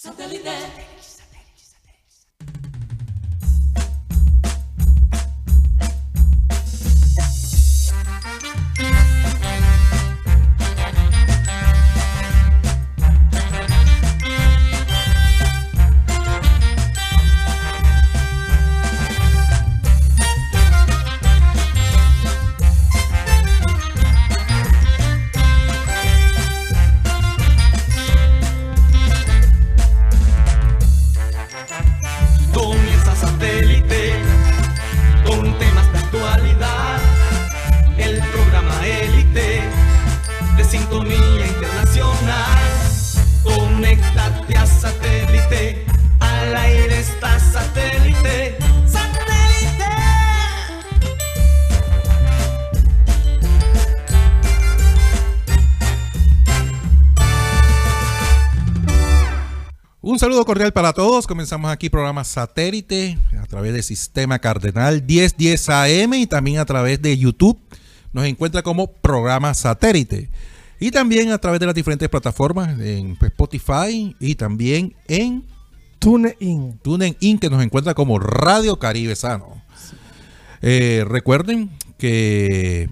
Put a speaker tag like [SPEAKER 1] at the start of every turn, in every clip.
[SPEAKER 1] Satellite. Cordial para todos. Comenzamos aquí programa satélite a través del sistema Cardenal 1010 AM y también a través de YouTube. Nos encuentra como programa satélite. Y también a través de las diferentes plataformas en Spotify y también en
[SPEAKER 2] TuneIn.
[SPEAKER 1] TuneIn que nos encuentra como Radio Caribe Sano. Eh, recuerden que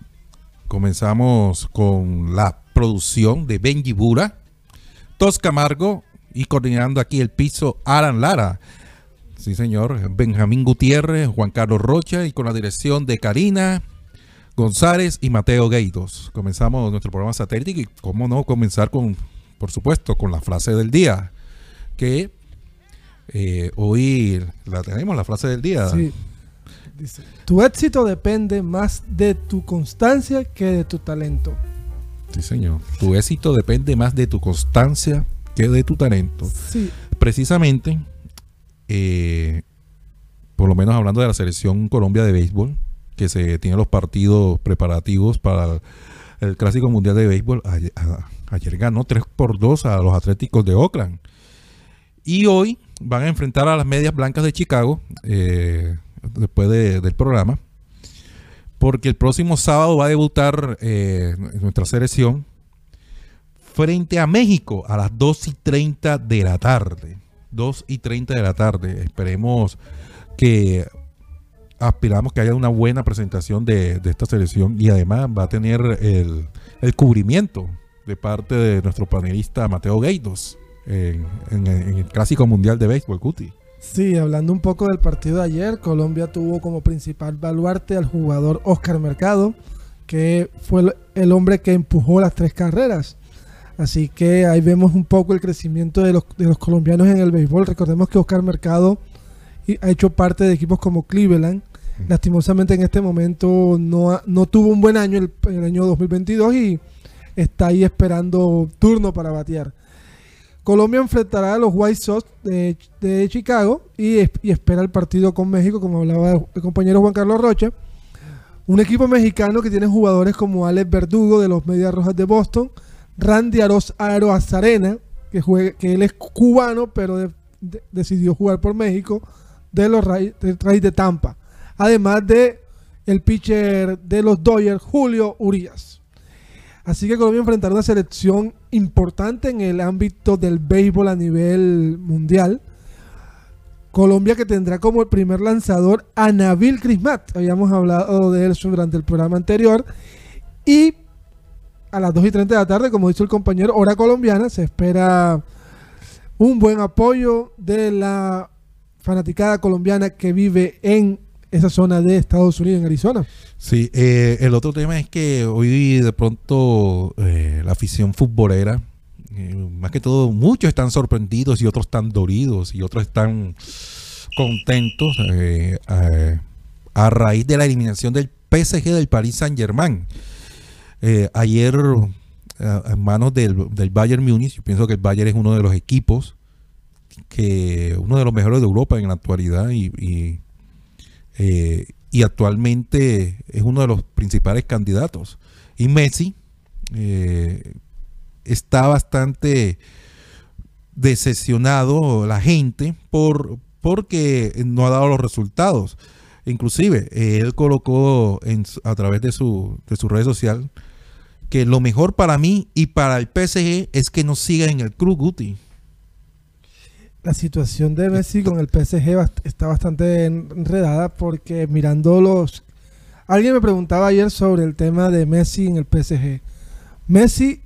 [SPEAKER 1] comenzamos con la producción de Benji Bura, Tos Camargo y coordinando aquí el piso Alan Lara. Sí, señor. Benjamín Gutiérrez, Juan Carlos Rocha y con la dirección de Karina González y Mateo Gueidos. Comenzamos nuestro programa satélite y cómo no comenzar con, por supuesto, con la frase del día. Que eh, hoy la tenemos, la frase del día.
[SPEAKER 2] Sí. Dice, tu éxito depende más de tu constancia que de tu talento.
[SPEAKER 1] Sí, señor. Tu éxito depende más de tu constancia que de tu talento.
[SPEAKER 2] Sí,
[SPEAKER 1] Precisamente, eh, por lo menos hablando de la selección Colombia de béisbol, que se tiene los partidos preparativos para el, Clásico Mundial de Béisbol, ayer, a- ayer ganó 3 por 2 a los Atléticos de Oakland. Y hoy van a enfrentar a las Medias Blancas de Chicago, eh, después de- del programa, porque el próximo sábado va a debutar eh, nuestra selección frente a México a las 2 y 30 de la tarde. 2 y 30 de la tarde. Esperemos que aspiramos que haya una buena presentación de, esta selección y además va a tener el, cubrimiento de parte de nuestro panelista Mateo Gueidos en, en- el Clásico Mundial de Béisbol, Cuti.
[SPEAKER 2] sí, hablando un poco del partido de ayer, Colombia tuvo como principal baluarte al jugador Oscar Mercado, que fue el hombre que empujó las tres carreras. Así que ahí vemos un poco el crecimiento de los, de los colombianos en el béisbol. Recordemos que Oscar Mercado ha hecho parte de equipos como Cleveland. Lastimosamente en este momento no, no tuvo un buen año el, el año 2022 y está ahí esperando turno para batear. Colombia enfrentará a los White Sox de, de Chicago y, y espera el partido con México, como hablaba el compañero Juan Carlos Rocha. Un equipo mexicano que tiene jugadores como Alex Verdugo de los Medias Rojas de Boston, Randy Aros Aro Azarena, que, juega, que él es cubano, pero de- de- decidió jugar por México, de los Rays de Tampa. Además de el pitcher de los Dodgers, Julio Urias. Así que Colombia enfrentará una selección importante en el ámbito del béisbol a nivel mundial. Colombia que tendrá como el primer lanzador a Nabil Crismat. Habíamos hablado de él durante el programa anterior. Y a las 2 y 30 de la tarde, como dicho el compañero, hora colombiana, se espera un buen apoyo de la fanaticada colombiana que vive en esa zona de Estados Unidos, en Arizona.
[SPEAKER 1] Sí, eh, el otro tema es que hoy de pronto eh, la afición futbolera, eh, más que todo, muchos están sorprendidos y otros están dolidos y otros están contentos eh, a, raíz de la eliminación del PSG del Paris Saint Germain. Ayer, eh, en manos del, del Bayern Múnich, yo pienso que el Bayern es uno de los equipos que uno de los mejores de Europa en la actualidad y, y eh, actualmente es uno de los principales candidatos. Y Messi eh, está bastante decepcionado la gente por porque no ha dado los resultados. Inclusive, él colocó a través de su, de su red social que lo mejor para mí y para el PSG es que no siga en el Cruz Guti.
[SPEAKER 2] la situación de Messi con el PSG está bastante enredada porque mirando los... Alguien me preguntaba ayer sobre el tema de Messi en el PSG. Messi,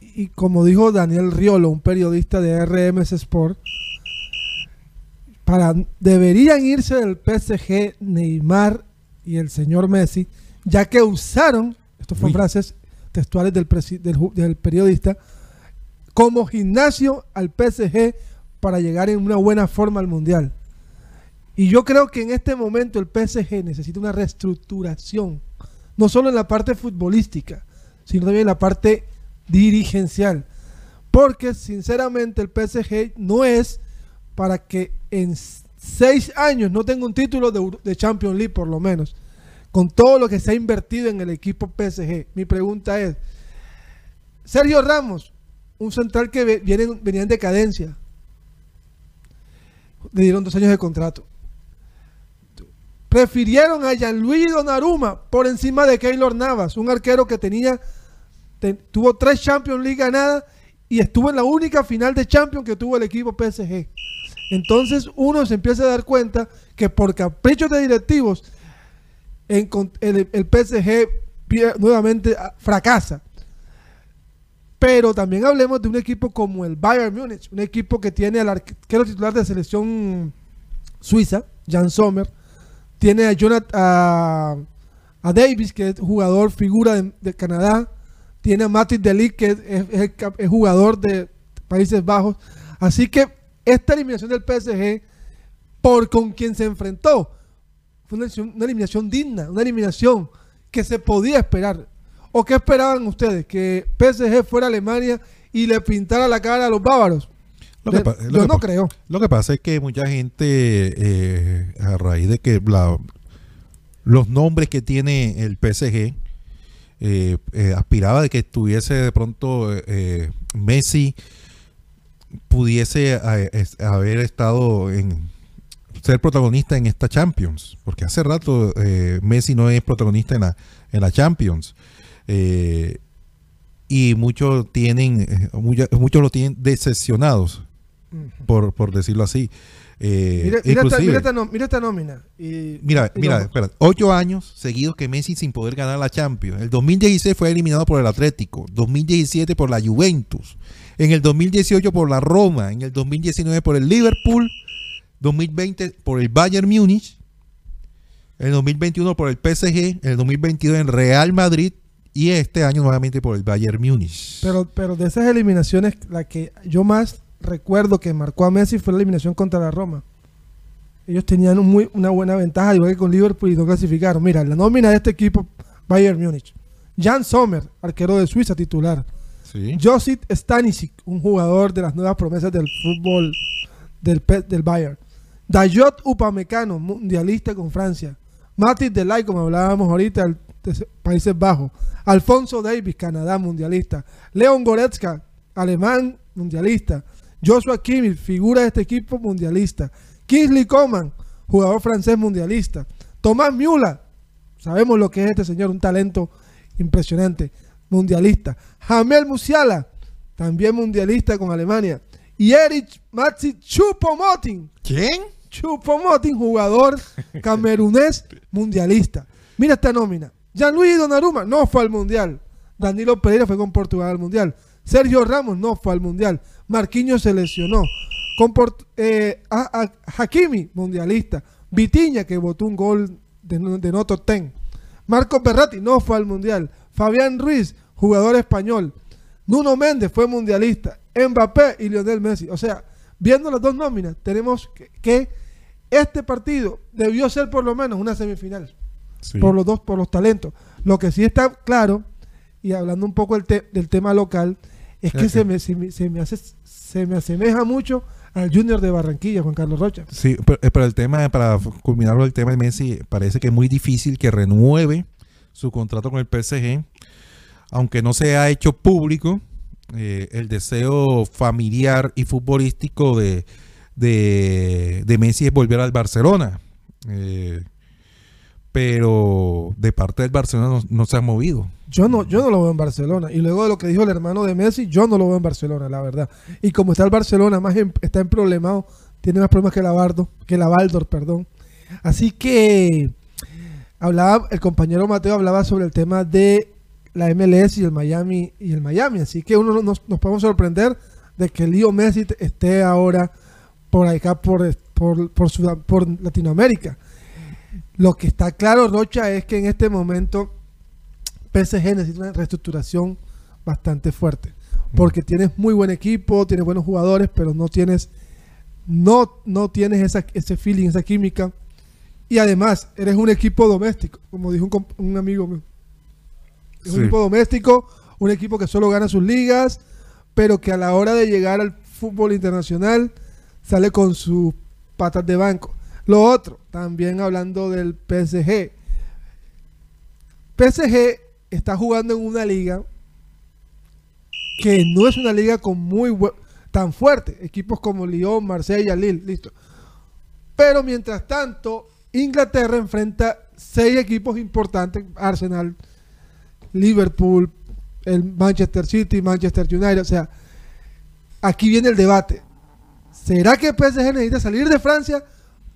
[SPEAKER 2] y como dijo Daniel Riolo, un periodista de RMS Sport, para, deberían irse del PSG Neymar y el señor Messi, ya que usaron, estas fueron frases textuales del, del periodista, como gimnasio al PSG para llegar en una buena forma al Mundial. Y yo creo que en este momento el PSG necesita una reestructuración, no solo en la parte futbolística, sino también en la parte dirigencial. Porque sinceramente el PSG no es para que en seis años no tenga un título de, de Champions League por lo menos, con todo lo que se ha invertido en el equipo PSG. Mi pregunta es, Sergio Ramos, un central que viene, venía en decadencia, le dieron dos años de contrato. Prefirieron a Gianluigi Donnarumma por encima de Keylor Navas, un arquero que tenía tuvo tres Champions League ganadas y estuvo en la única final de Champions que tuvo el equipo PSG. Entonces uno se empieza a dar cuenta que por caprichos de directivos el, PSG nuevamente ah, fracasa. Pero también hablemos de un equipo como el Bayern Múnich, un equipo que tiene al arquero titular de selección suiza, Jan Sommer, tiene a Jonathan a, Davis, que es jugador figura de, Canadá, tiene a Matis Delic, que es, jugador de Países Bajos. Así que esta eliminación del PSG, por con quien se enfrentó, fue una eliminación digna, una eliminación que se podía esperar. ¿O qué esperaban ustedes? ¿Que PSG fuera a Alemania y le pintara la cara a los bávaros? yo no creo.
[SPEAKER 1] Lo que pasa es que mucha gente, eh, a raíz de que los nombres que tiene el PSG, eh, eh, aspiraba de que estuviese de pronto Messi pudiese haber estado en ser protagonista en esta Champions, porque hace rato Messi no es protagonista en la, en la Champions. Eh, y muchos tienen, eh, muchos, lo tienen decepcionados, por, por decirlo así.
[SPEAKER 2] Eh, mira, esta, nómina.
[SPEAKER 1] mira, mira, espera, ocho años seguidos que Messi sin poder ganar la Champions. El 2016 fue eliminado por el Atlético, 2017 por la Juventus, en el 2018 por la Roma, en el 2019 por el Liverpool, 2020 por el Bayern Múnich, en el 2021 por el PSG, en el 2022 en Real Madrid, y este año nuevamente por el Bayern Múnich.
[SPEAKER 2] Pero, pero de esas eliminaciones, la que yo más recuerdo que marcó a Messi fue la eliminación contra la Roma. Ellos tenían muy, una buena ventaja, igual que con Liverpool, y no clasificaron. Mira, la nómina de este equipo, Bayern Múnich. Jan Sommer, arquero de Suiza titular. Sí. Josip Stanisic, un jugador de las nuevas promesas del fútbol del, del Bayern. Dayot Upamecano, mundialista con Francia. Matis Delay, como hablábamos ahorita, el Países Bajos. Alfonso Davis, Canadá, mundialista. Leon Goretzka, alemán, mundialista. Joshua Kimmich, figura de este equipo, mundialista. Kingsley Coman, jugador francés mundialista. Tomás Müller, sabemos lo que es este señor, un talento impresionante, mundialista. Jamel Musiala, también mundialista con Alemania. Y Erich Matsi Chupomotin.
[SPEAKER 1] ¿Quién?
[SPEAKER 2] Chupomotin, jugador camerunés mundialista. Mira esta nómina. Gianluigi Donnarumma no fue al Mundial. Danilo Pereira fue con Portugal al Mundial. Sergio Ramos no fue al Mundial. Marquinhos se lesionó. Eh, Hakimi, mundialista. Vitiña, que votó un gol de, de Noto Ten. Marco Berratti no fue al Mundial. Fabián Ruiz, jugador español. Nuno Méndez fue mundialista. Mbappé y Lionel Messi. O sea, viendo las dos nóminas, tenemos que este partido debió ser por lo menos una semifinal por los dos, por los talentos. Lo que sí está claro, y hablando un poco del, tema local, es que se me, se, me, hace, se me asemeja mucho al Junior de Barranquilla, Juan Carlos Rocha.
[SPEAKER 1] Sí, pero, eh, el tema, para culminarlo, el tema de Messi, parece que es muy difícil que renueve su contrato con el PSG, aunque no se ha hecho público eh, el deseo familiar y futbolístico de, de, de Messi es volver al Barcelona. Eh, pero de parte del Barcelona no, se ha movido.
[SPEAKER 2] Yo no, yo no lo veo en Barcelona. Y luego de lo que dijo el hermano de Messi, yo no lo veo en Barcelona, la verdad. Y como está el Barcelona, más está en problemado, tiene más problemas que la Bardo, que la Baldor, perdón. Así que hablaba, el compañero Mateo hablaba sobre el tema de la MLS y el Miami y el Miami. Así que uno nos, nos podemos sorprender de que Leo Messi esté ahora por acá, por, por, por, Sudam- por Latinoamérica. Lo que está claro, Rocha, es que en este momento PSG necesita una reestructuración bastante fuerte. Porque tienes muy buen equipo, tienes buenos jugadores, pero no tienes no, no tienes esa, ese feeling, esa química. Y además, eres un equipo doméstico, como dijo un, un amigo mío. Es un equipo doméstico, un equipo que solo gana sus ligas, pero que a la hora de llegar al fútbol internacional sale con sus patas de banco. Lo otro, también hablando del PSG. PSG está jugando en una liga que no es una liga con muy tan fuerte. Equipos como Lyon, Marsella, Lille, listo. Pero mientras tanto, Inglaterra enfrenta seis equipos importantes: Arsenal, Liverpool, el Manchester City, Manchester United. O sea, aquí viene el debate. ¿Será que PSG necesita salir de Francia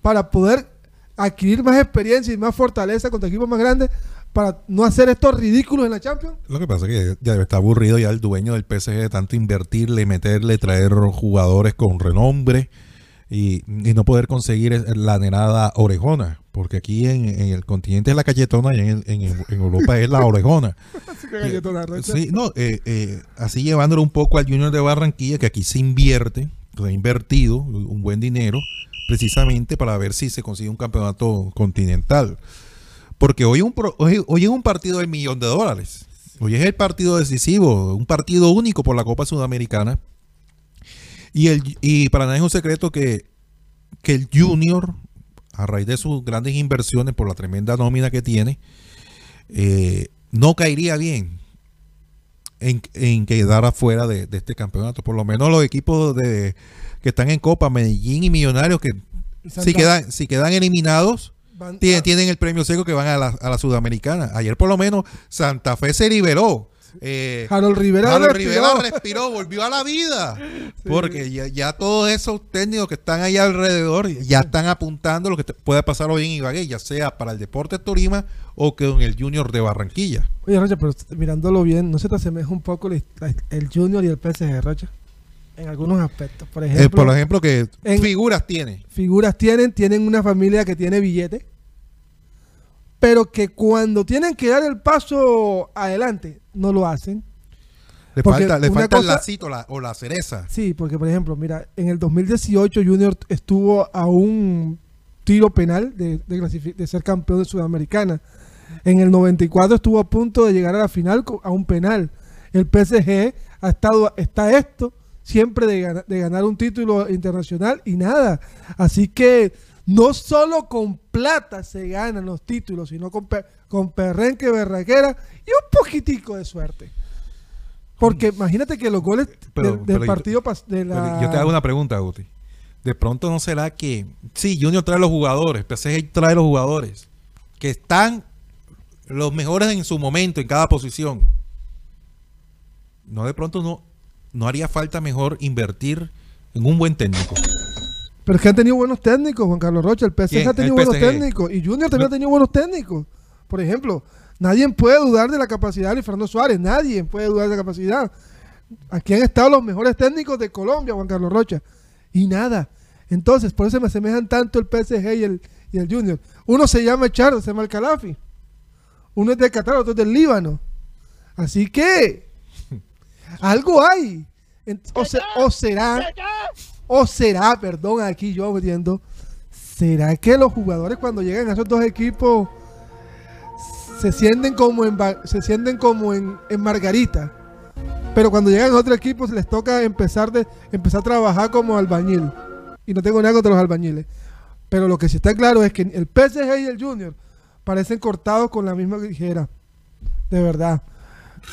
[SPEAKER 2] para poder adquirir más experiencia y más fortaleza contra equipos más grandes para no hacer estos ridículos en la Champions?
[SPEAKER 1] Lo que pasa es que ya está aburrido ya el dueño del PSG de tanto invertirle, meterle, traer jugadores con renombre y, y no poder conseguir la anhelada orejona. Porque aquí en, en el continente es la cayetona y en, en- en Europa es la orejona. Sí, no, eh, eh, así llevándolo un poco al Junior de Barranquilla, que aquí se invierte, ha invertido un buen dinero precisamente para ver si se consigue un campeonato continental. Porque hoy, es un partido del millón de dólares. Hoy es el partido decisivo, un partido único por la Copa Sudamericana. Y para nadie es un secreto que, que el Junior, a raíz de sus grandes inversiones por la tremenda nómina que tiene, eh, no caería bien en, en quedar afuera de, de este campeonato. Por lo menos los equipos de, que están en Copa, Medellín y Millonarios, que si quedan, si quedan eliminados,
[SPEAKER 2] Van-
[SPEAKER 1] tienen, tienen el premio seco que van a la, a la Sudamericana. Ayer por lo menos Santa Fe se liberó. Eh,
[SPEAKER 2] Harold Rivera
[SPEAKER 1] Harold
[SPEAKER 2] respiró.
[SPEAKER 1] Rivera respiró, volvió a la vida. Porque ya, ya todos esos técnicos que están ahí alrededor ya están apuntando lo que te- puede pasar hoy en Ibagué, ya sea para el Deporte Tolima o que en el Junior de Barranquilla.
[SPEAKER 2] Oye, Rocha, pero mirándolo bien, ¿no se te asemeja un poco el Junior y el PSG, Rocha? En algunos aspectos. Por
[SPEAKER 1] Eh,
[SPEAKER 2] ejemplo,
[SPEAKER 1] por ejemplo, que
[SPEAKER 2] en-
[SPEAKER 1] figuras tiene.
[SPEAKER 2] figuras tienen, tienen una familia que tiene billete, pero que cuando tienen que dar el paso adelante, no lo hacen.
[SPEAKER 1] Le
[SPEAKER 2] Porque
[SPEAKER 1] falta, le el lacito la- o la cereza.
[SPEAKER 2] Sí, porque por ejemplo, mira, en el 2018 Junior estuvo a un tiro penal de, de clasifi- de ser campeón de Sudamericana. En el 94 estuvo a punto de llegar a la final a un penal. El PSG ha estado, está esto siempre de, de ganar un título internacional y nada. Así que no solo con plata se ganan los títulos, sino con, pe- con perrenque, berraquera y un poquitico de suerte. Porque imagínate que los goles
[SPEAKER 1] Pero-
[SPEAKER 2] del, del
[SPEAKER 1] pero yo-
[SPEAKER 2] partido pas- de la...
[SPEAKER 1] Yo te hago una pregunta, Guti. De pronto no será que, sí, Junior trae los jugadores, PSG trae los jugadores, que están los mejores en su momento, en cada posición. No, de pronto no, no haría falta mejor invertir en un buen técnico.
[SPEAKER 2] Pero es que han tenido buenos técnicos, Juan Carlos Rocha. El PSG
[SPEAKER 1] ¿Quién?
[SPEAKER 2] ha tenido buenos técnicos. Y Junior también
[SPEAKER 1] No.
[SPEAKER 2] ha tenido buenos técnicos. Por ejemplo, nadie puede dudar de la capacidad de Fernando Suárez. Nadie puede dudar de la capacidad. Aquí han estado los mejores técnicos de Colombia, Juan Carlos Rocha. Y nada. Entonces, por eso me asemejan tanto el PSG y el, y el Junior. Uno se llama Charles, se llama el Calafi. Uno es de Qatar, otro es del Líbano. Así que algo hay. O, se- o será, o será, perdón, aquí yo metiendo, será que los jugadores cuando llegan a esos dos equipos se sienten como en, se sienten como en, en Margarita? Pero cuando llegan a otro equipo les toca empezar, de, empezar a trabajar como albañil. Y no tengo nada contra los albañiles. Pero lo que sí está claro es que el PSG y el Junior parecen cortados con la misma tijera. De verdad.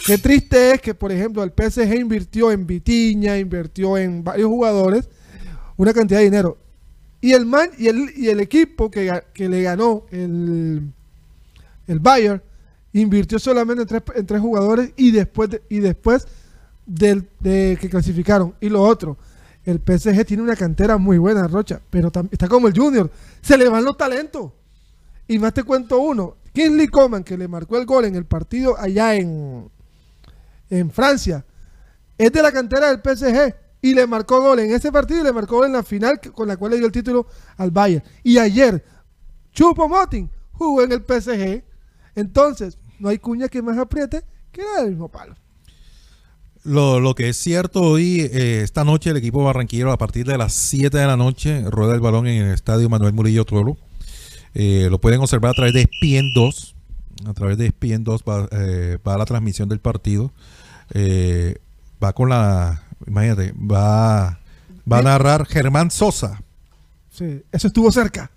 [SPEAKER 2] Qué triste es que, por ejemplo, el PSG invirtió en Vitiña, invirtió en varios jugadores una cantidad de dinero. Y el man y el, y el equipo que, que le ganó el, el Bayern invirtió solamente en tres, en tres jugadores y después de, y después del, de que clasificaron. Y lo otro, el PSG tiene una cantera muy buena, Rocha, pero está como el Junior. Se le van los talentos. Y más te cuento uno. Kingsley Coman, que le marcó el gol en el partido allá en, en Francia, es de la cantera del PSG y le marcó gol en ese partido y le marcó gol en la final con la cual le dio el título al Bayern. Y ayer, Chupo Moting jugó en el PSG. Entonces, no hay cuña que más apriete que la del mismo palo.
[SPEAKER 1] Lo, lo que es cierto hoy, eh, esta noche el equipo barranquillero a partir de las 7 de la noche rueda el balón en el estadio Manuel Murillo Toro. Eh, lo pueden observar a través de ESPN 2. A través de ESPN 2 va, eh, va la transmisión del partido. Eh, va con la, imagínate, va, va a narrar Germán Sosa.
[SPEAKER 2] Sí, eso estuvo cerca.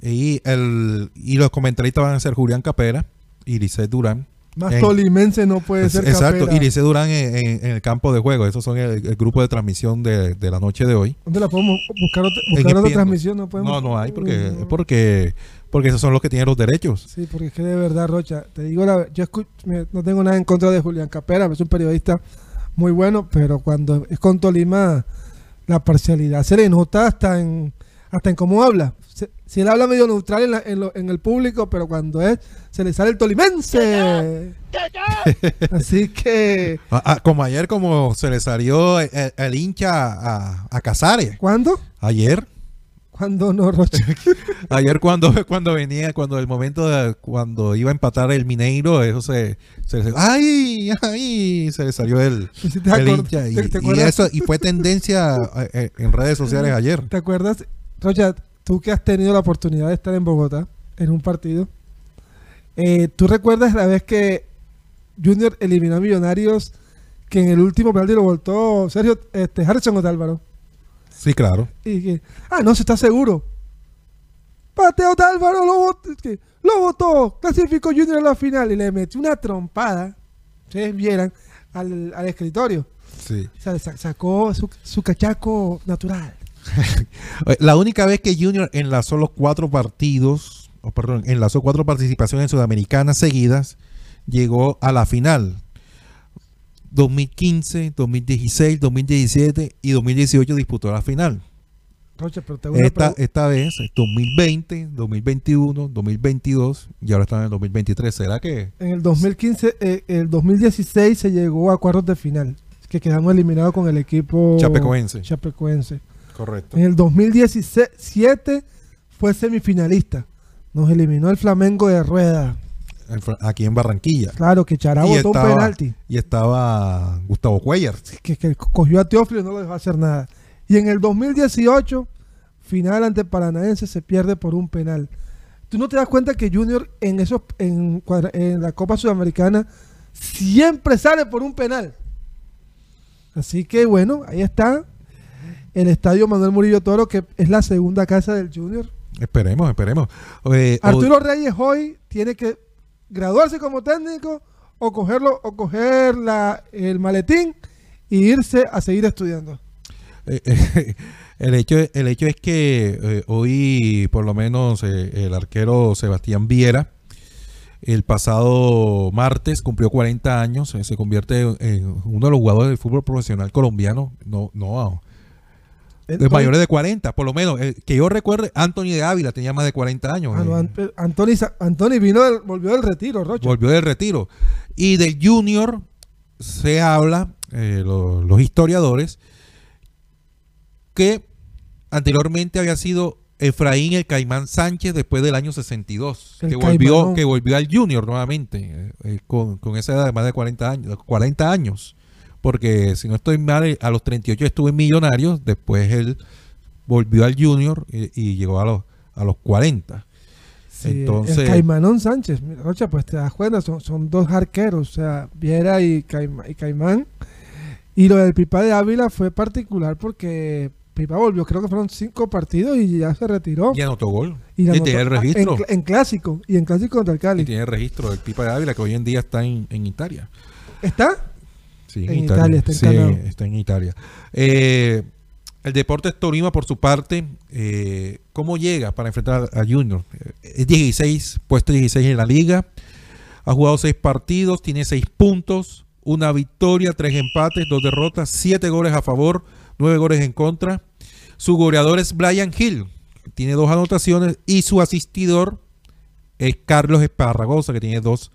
[SPEAKER 1] Y, el, y los comentaristas van a ser Julián Capera y Lisset Durán.
[SPEAKER 2] Más
[SPEAKER 1] En-
[SPEAKER 2] tolimense no puede ser.
[SPEAKER 1] Exacto,
[SPEAKER 2] Capera.
[SPEAKER 1] y Lisset Durán en, en- en el campo de juego. Esos son el, el grupo de transmisión de, de la noche de hoy.
[SPEAKER 2] ¿Dónde la podemos buscar otra, buscar transmisión? No, podemos.
[SPEAKER 1] No, no hay, porque,
[SPEAKER 2] no.
[SPEAKER 1] porque, porque esos son los que tienen los derechos.
[SPEAKER 2] Sí, porque es que de verdad, Rocha, te digo, la, yo escu- me- no tengo nada en contra de Julián Capera, es un periodista muy bueno, pero cuando es con Tolima, la parcialidad se le nota hasta en, hasta en cómo habla. Se- si él habla medio neutral en, la- en lo- en el público, pero cuando es, se le sale el tolimense. Así que,
[SPEAKER 1] Ah, ah, como ayer, como se le salió el, hincha a, a Casares.
[SPEAKER 2] ¿cuándo?
[SPEAKER 1] Ayer,
[SPEAKER 2] ¿Cuándo no, Rocha?
[SPEAKER 1] ayer cuando, cuando venía, cuando el momento de cuando iba a empatar el Mineiro, eso se, se le- ¡ay! ¡ay! Se le salió el,
[SPEAKER 2] Sí, te
[SPEAKER 1] el
[SPEAKER 2] acuer-
[SPEAKER 1] hincha. Y,
[SPEAKER 2] te- te
[SPEAKER 1] y eso, y fue tendencia eh, eh, en redes sociales ayer.
[SPEAKER 2] ¿Te acuerdas, Rocha, tú que has tenido la oportunidad de estar en Bogotá en un partido? eh, ¿Tú recuerdas la vez que Junior eliminó a Millonarios que en el último penalti lo voltó Sergio este, Harrison Otálvaro?
[SPEAKER 1] Sí, claro.
[SPEAKER 2] Y que, ah, no, se está seguro. Pateo Otálvaro lo votó, lo votó, clasificó Junior a la final y le metió una trompada, ustedes vieran, al, al escritorio.
[SPEAKER 1] Sí.
[SPEAKER 2] O sea, sacó su, su cachaco natural.
[SPEAKER 1] Eh, La única vez que Junior enlazó los cuatro partidos, o perdón, enlazó cuatro participaciones sudamericanas seguidas, llegó a la final. 2015, 2016, 2017 y 2018 disputó la final.
[SPEAKER 2] Pero te
[SPEAKER 1] Esta, vez, 2020, 2021, 2022 y ahora están en el 2023. ¿Será que?
[SPEAKER 2] En el 2015, eh, el 2016 se llegó a cuartos de final, que quedamos eliminados con el equipo
[SPEAKER 1] Chapecoense.
[SPEAKER 2] Chapecoense.
[SPEAKER 1] Correcto.
[SPEAKER 2] En el 2017 fue semifinalista. Nos eliminó el Flamengo de Rueda.
[SPEAKER 1] Aquí en Barranquilla.
[SPEAKER 2] Claro que Chará un penalti.
[SPEAKER 1] Y estaba Gustavo Cuellar.
[SPEAKER 2] Que, que cogió a Teófilo y no lo dejó hacer nada. Y en el 2018, final ante Paranaense, se pierde por un penal. ¿Tú no te das cuenta que Junior en, esos, en la Copa Sudamericana siempre sale por un penal? Así que bueno, ahí está el estadio Manuel Murillo Toro, que es la segunda casa del Junior.
[SPEAKER 1] Esperemos, esperemos. Eh,
[SPEAKER 2] Arturo Reyes hoy tiene que graduarse como técnico o cogerlo o coger la, el maletín y irse a seguir estudiando.
[SPEAKER 1] Eh, eh, el, hecho, el hecho es que hoy, por lo menos, el arquero Sebastián Viera, el pasado martes cumplió 40 años, se convierte en uno de los jugadores del fútbol profesional colombiano, no, no, de mayores de 40, por lo menos, eh, que yo recuerde, Anthony de Ávila tenía más de 40 años.
[SPEAKER 2] Ah, no,
[SPEAKER 1] eh,
[SPEAKER 2] Ant- Antoni, Sa- Antoni vino del- volvió del retiro, Rocha.
[SPEAKER 1] volvió del retiro. Y del Junior se habla, eh, lo- los historiadores, que anteriormente había sido Efraín el Caimán Sánchez después del año 62,
[SPEAKER 2] El
[SPEAKER 1] que volvió, que volvió al Junior nuevamente, con, con esa edad de más de 40 años, 40 años. Porque si no estoy mal, eh, a los 38 estuvo en Millonarios, después él volvió al Junior y, y llegó a los, a los 40.
[SPEAKER 2] Sí,
[SPEAKER 1] entonces-
[SPEAKER 2] el Caimanón Sánchez, mira, Rocha, pues te das cuenta, son, son dos arqueros, o sea, Viera y, Caima- y Caimán. Y lo del Pipa de Ávila fue particular porque Pipa volvió, creo que fueron cinco partidos y ya se retiró.
[SPEAKER 1] Y anotó gol.
[SPEAKER 2] Y
[SPEAKER 1] Y, tiene el registro.
[SPEAKER 2] En, cl- en clásico, y en clásico contra el
[SPEAKER 1] Y
[SPEAKER 2] Cali.
[SPEAKER 1] tiene el registro del Pipa de Ávila, que hoy en día está en, en Italia.
[SPEAKER 2] ¿Está?
[SPEAKER 1] Sí,
[SPEAKER 2] En Italia, está
[SPEAKER 1] Sí,
[SPEAKER 2] encanado.
[SPEAKER 1] está en Italia. Eh, El Deportes Tolima, por su parte, eh, ¿cómo llega para enfrentar a Junior? Es 16, puesto 16 en la liga. Ha jugado 6 partidos, tiene 6 puntos, una victoria, 3 empates, 2 derrotas, 7 goles a favor, 9 goles en contra. Su goleador es Brian Hill, que tiene 2 anotaciones, y su asistidor es Carlos Esparragosa, que tiene 2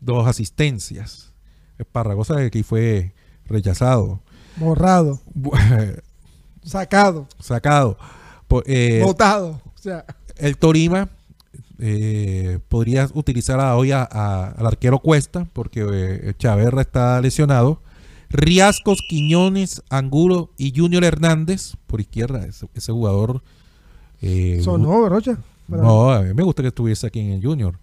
[SPEAKER 1] dos, asistencias. Esparragosa, que aquí fue rechazado.
[SPEAKER 2] Borrado. Sacado.
[SPEAKER 1] Sacado.
[SPEAKER 2] Eh, Votado. O sea.
[SPEAKER 1] El Torima eh, podría utilizar hoy a, al arquero Cuesta, porque eh, Chaverra está lesionado. Riascos, Quiñones, Angulo y Junior Hernández por izquierda. Ese, jugador.
[SPEAKER 2] Eh, Sonó, Rocha.
[SPEAKER 1] No, a mí me gusta que estuviese aquí en el Junior.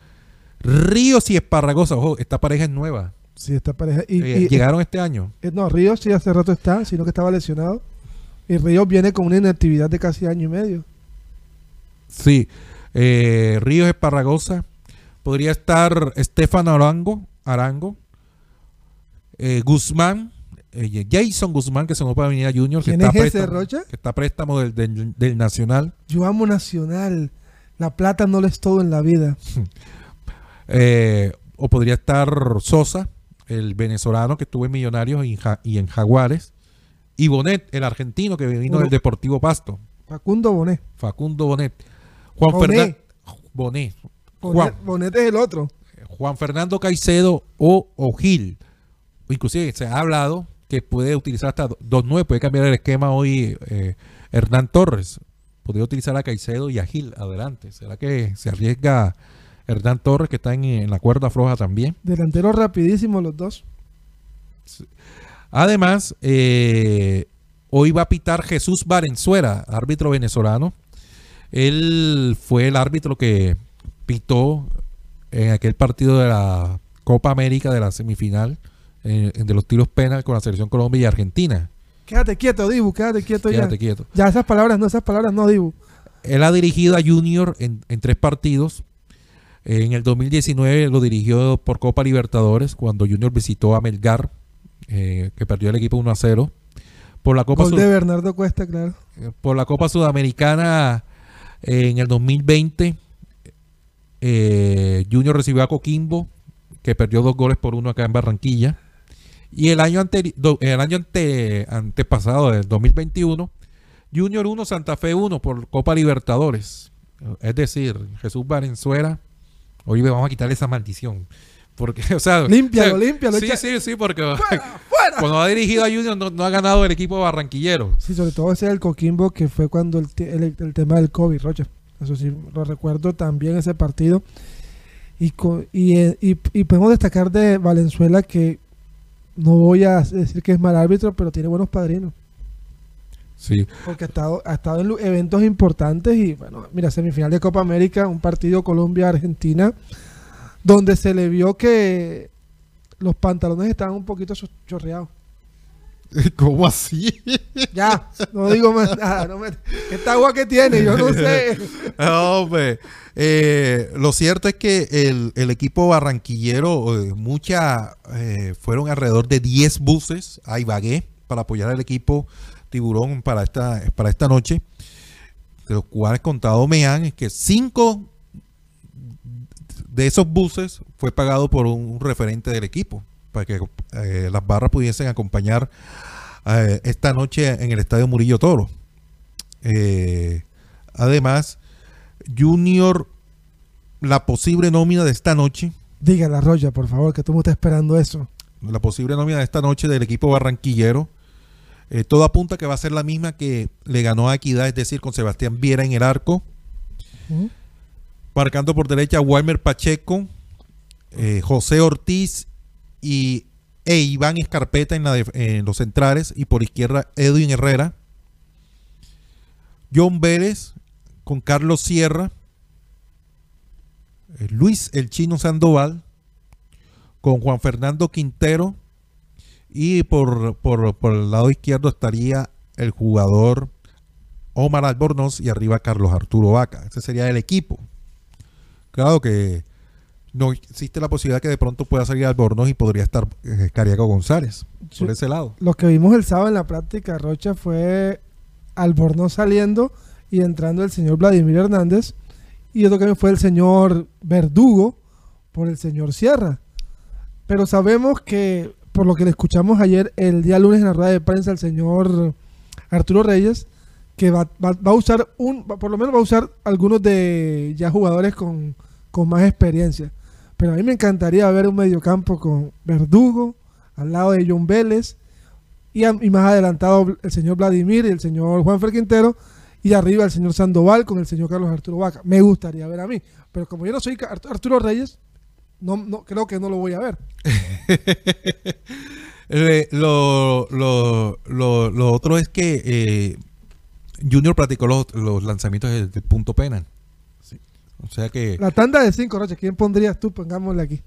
[SPEAKER 1] Ríos y Esparragosa, ojo, esta pareja es nueva.
[SPEAKER 2] Sí, esta pareja.
[SPEAKER 1] Y, ¿Llegaron este año?
[SPEAKER 2] no, Ríos sí hace rato está, sino que estaba lesionado. Y Ríos viene con una inactividad de casi año y medio.
[SPEAKER 1] Sí. Eh, Ríos Esparragosa. Podría estar Estefano Arango. Arango. Eh, Guzmán. Eh, Jason Guzmán, que se nos va a venir a Junior.
[SPEAKER 2] ¿Quién
[SPEAKER 1] que
[SPEAKER 2] es
[SPEAKER 1] está
[SPEAKER 2] ese,
[SPEAKER 1] préstamo,
[SPEAKER 2] Rocha?
[SPEAKER 1] Que está préstamo del, Nacional.
[SPEAKER 2] Yo amo Nacional. La plata no lo es todo en la vida.
[SPEAKER 1] o podría estar Sosa, el venezolano que estuvo en Millonarios y en Jaguares. Y Bonet, el argentino que vino del Deportivo Pasto.
[SPEAKER 2] Facundo Bonet.
[SPEAKER 1] Facundo Bonet. Juan Fernando. Bonet.
[SPEAKER 2] Bonet es el otro.
[SPEAKER 1] Juan Fernando Caicedo o Gil. Inclusive se ha hablado que puede utilizar hasta 2-9, puede cambiar el esquema hoy eh, Hernán Torres. Podría utilizar a Caicedo y a Gil adelante. ¿Será que se arriesga Hernán Torres, que está en, la cuerda floja también?
[SPEAKER 2] Delantero rapidísimo los dos.
[SPEAKER 1] Además, eh, hoy va a pitar Jesús Valenzuela, árbitro venezolano. Él fue el árbitro que pitó en aquel partido de la Copa América de la semifinal eh, de los tiros penal con la selección Colombia y Argentina.
[SPEAKER 2] Quédate quieto, Dibu, quédate quieto
[SPEAKER 1] quédate
[SPEAKER 2] ya.
[SPEAKER 1] quieto.
[SPEAKER 2] Ya esas palabras no, esas palabras no, Dibu.
[SPEAKER 1] Él ha dirigido a Junior en, tres partidos. En el 2019 lo dirigió por Copa Libertadores cuando Junior visitó a Melgar eh, que perdió el equipo 1 a 0. Por la Copa
[SPEAKER 2] de Bernardo Cuesta, claro.
[SPEAKER 1] Eh, por la Copa Sudamericana eh, en el 2020, Junior recibió a Coquimbo, que perdió dos goles por uno acá en Barranquilla. Y el año, el año ante antepasado, del 2021, Junior 1, Santa Fe 1 por Copa Libertadores. Es decir, Jesús Valenzuela, hoy vamos a quitarle esa maldición. Porque, o sea,
[SPEAKER 2] límpialo, límpialo.
[SPEAKER 1] Sí, sí, sí, porque cuando ha dirigido a Junior no, ha ganado el equipo barranquillero.
[SPEAKER 2] Sí, sobre todo ese el Coquimbo que fue cuando el, el, tema del COVID, Rocha. Eso sí, lo recuerdo también ese partido. Y, y, y, podemos destacar de Valenzuela que no voy a decir que es mal árbitro, pero tiene buenos padrinos.
[SPEAKER 1] Sí.
[SPEAKER 2] Porque ha estado, ha estado en eventos importantes y, bueno, mira, semifinal de Copa América, un partido Colombia-Argentina donde se le vio que los pantalones estaban un poquito chorreados.
[SPEAKER 1] ¿Cómo así?
[SPEAKER 2] Ya, no digo más nada. esta agua que tiene, yo no sé.
[SPEAKER 1] Hombre, eh, lo cierto es que el, equipo barranquillero, eh, muchas, eh, fueron alrededor de 10 buses a Ibagué para apoyar al equipo Tiburón para esta, para esta noche. De los cuales contado me han es que 5 de esos buses fue pagado por un, referente del equipo para que eh, las barras pudiesen acompañar eh, esta noche en el Estadio Murillo Toro. Eh, además, Junior, la posible nómina de esta noche.
[SPEAKER 2] Dígala, Roya, por favor, que tú me estás esperando eso.
[SPEAKER 1] La posible nómina de esta noche del equipo barranquillero. Todo apunta que va a ser la misma que le ganó a Equidad, es decir, con Sebastián Viera en el arco. Marcando por derecha Walmer Pacheco, eh, José Ortiz y e Iván Escarpeta en, los centrales y por izquierda Edwin Herrera. John Vélez con Carlos Sierra. Eh, Luis El Chino Sandoval con Juan Fernando Quintero. Y por, por, por el lado izquierdo estaría el jugador Omar Albornoz y arriba Carlos Arturo Vaca. Ese sería el equipo. Claro que no existe la posibilidad que de pronto pueda salir Albornoz y podría estar eh, Cariaco González por ese lado.
[SPEAKER 2] Lo que vimos el sábado en la práctica, Rocha, fue Albornoz saliendo y entrando el señor Vladimir Hernández. Y otro cambio fue el señor Verdugo por el señor Sierra. Pero sabemos que, por lo que le escuchamos ayer, el día lunes en la rueda de prensa, el señor Arturo Reyes, que va, va- a usar un, por lo menos va a usar algunos de ya jugadores con, con más experiencia. Pero a mí me encantaría ver un mediocampo con Verdugo, al lado de John Vélez, y, más adelantado el señor Vladimir y el señor Juan Quintero, y arriba el señor Sandoval con el señor Carlos Arturo Vaca. Me gustaría ver a mí. Pero como yo no soy Art- Arturo Reyes, no, no, creo que no lo voy a ver.
[SPEAKER 1] Lo, lo, lo, lo otro es que eh, Junior practicó los, los lanzamientos del, del punto penal. O sea que
[SPEAKER 2] La tanda de cinco, Rocha, ¿quién pondrías tú? Pongámosle aquí.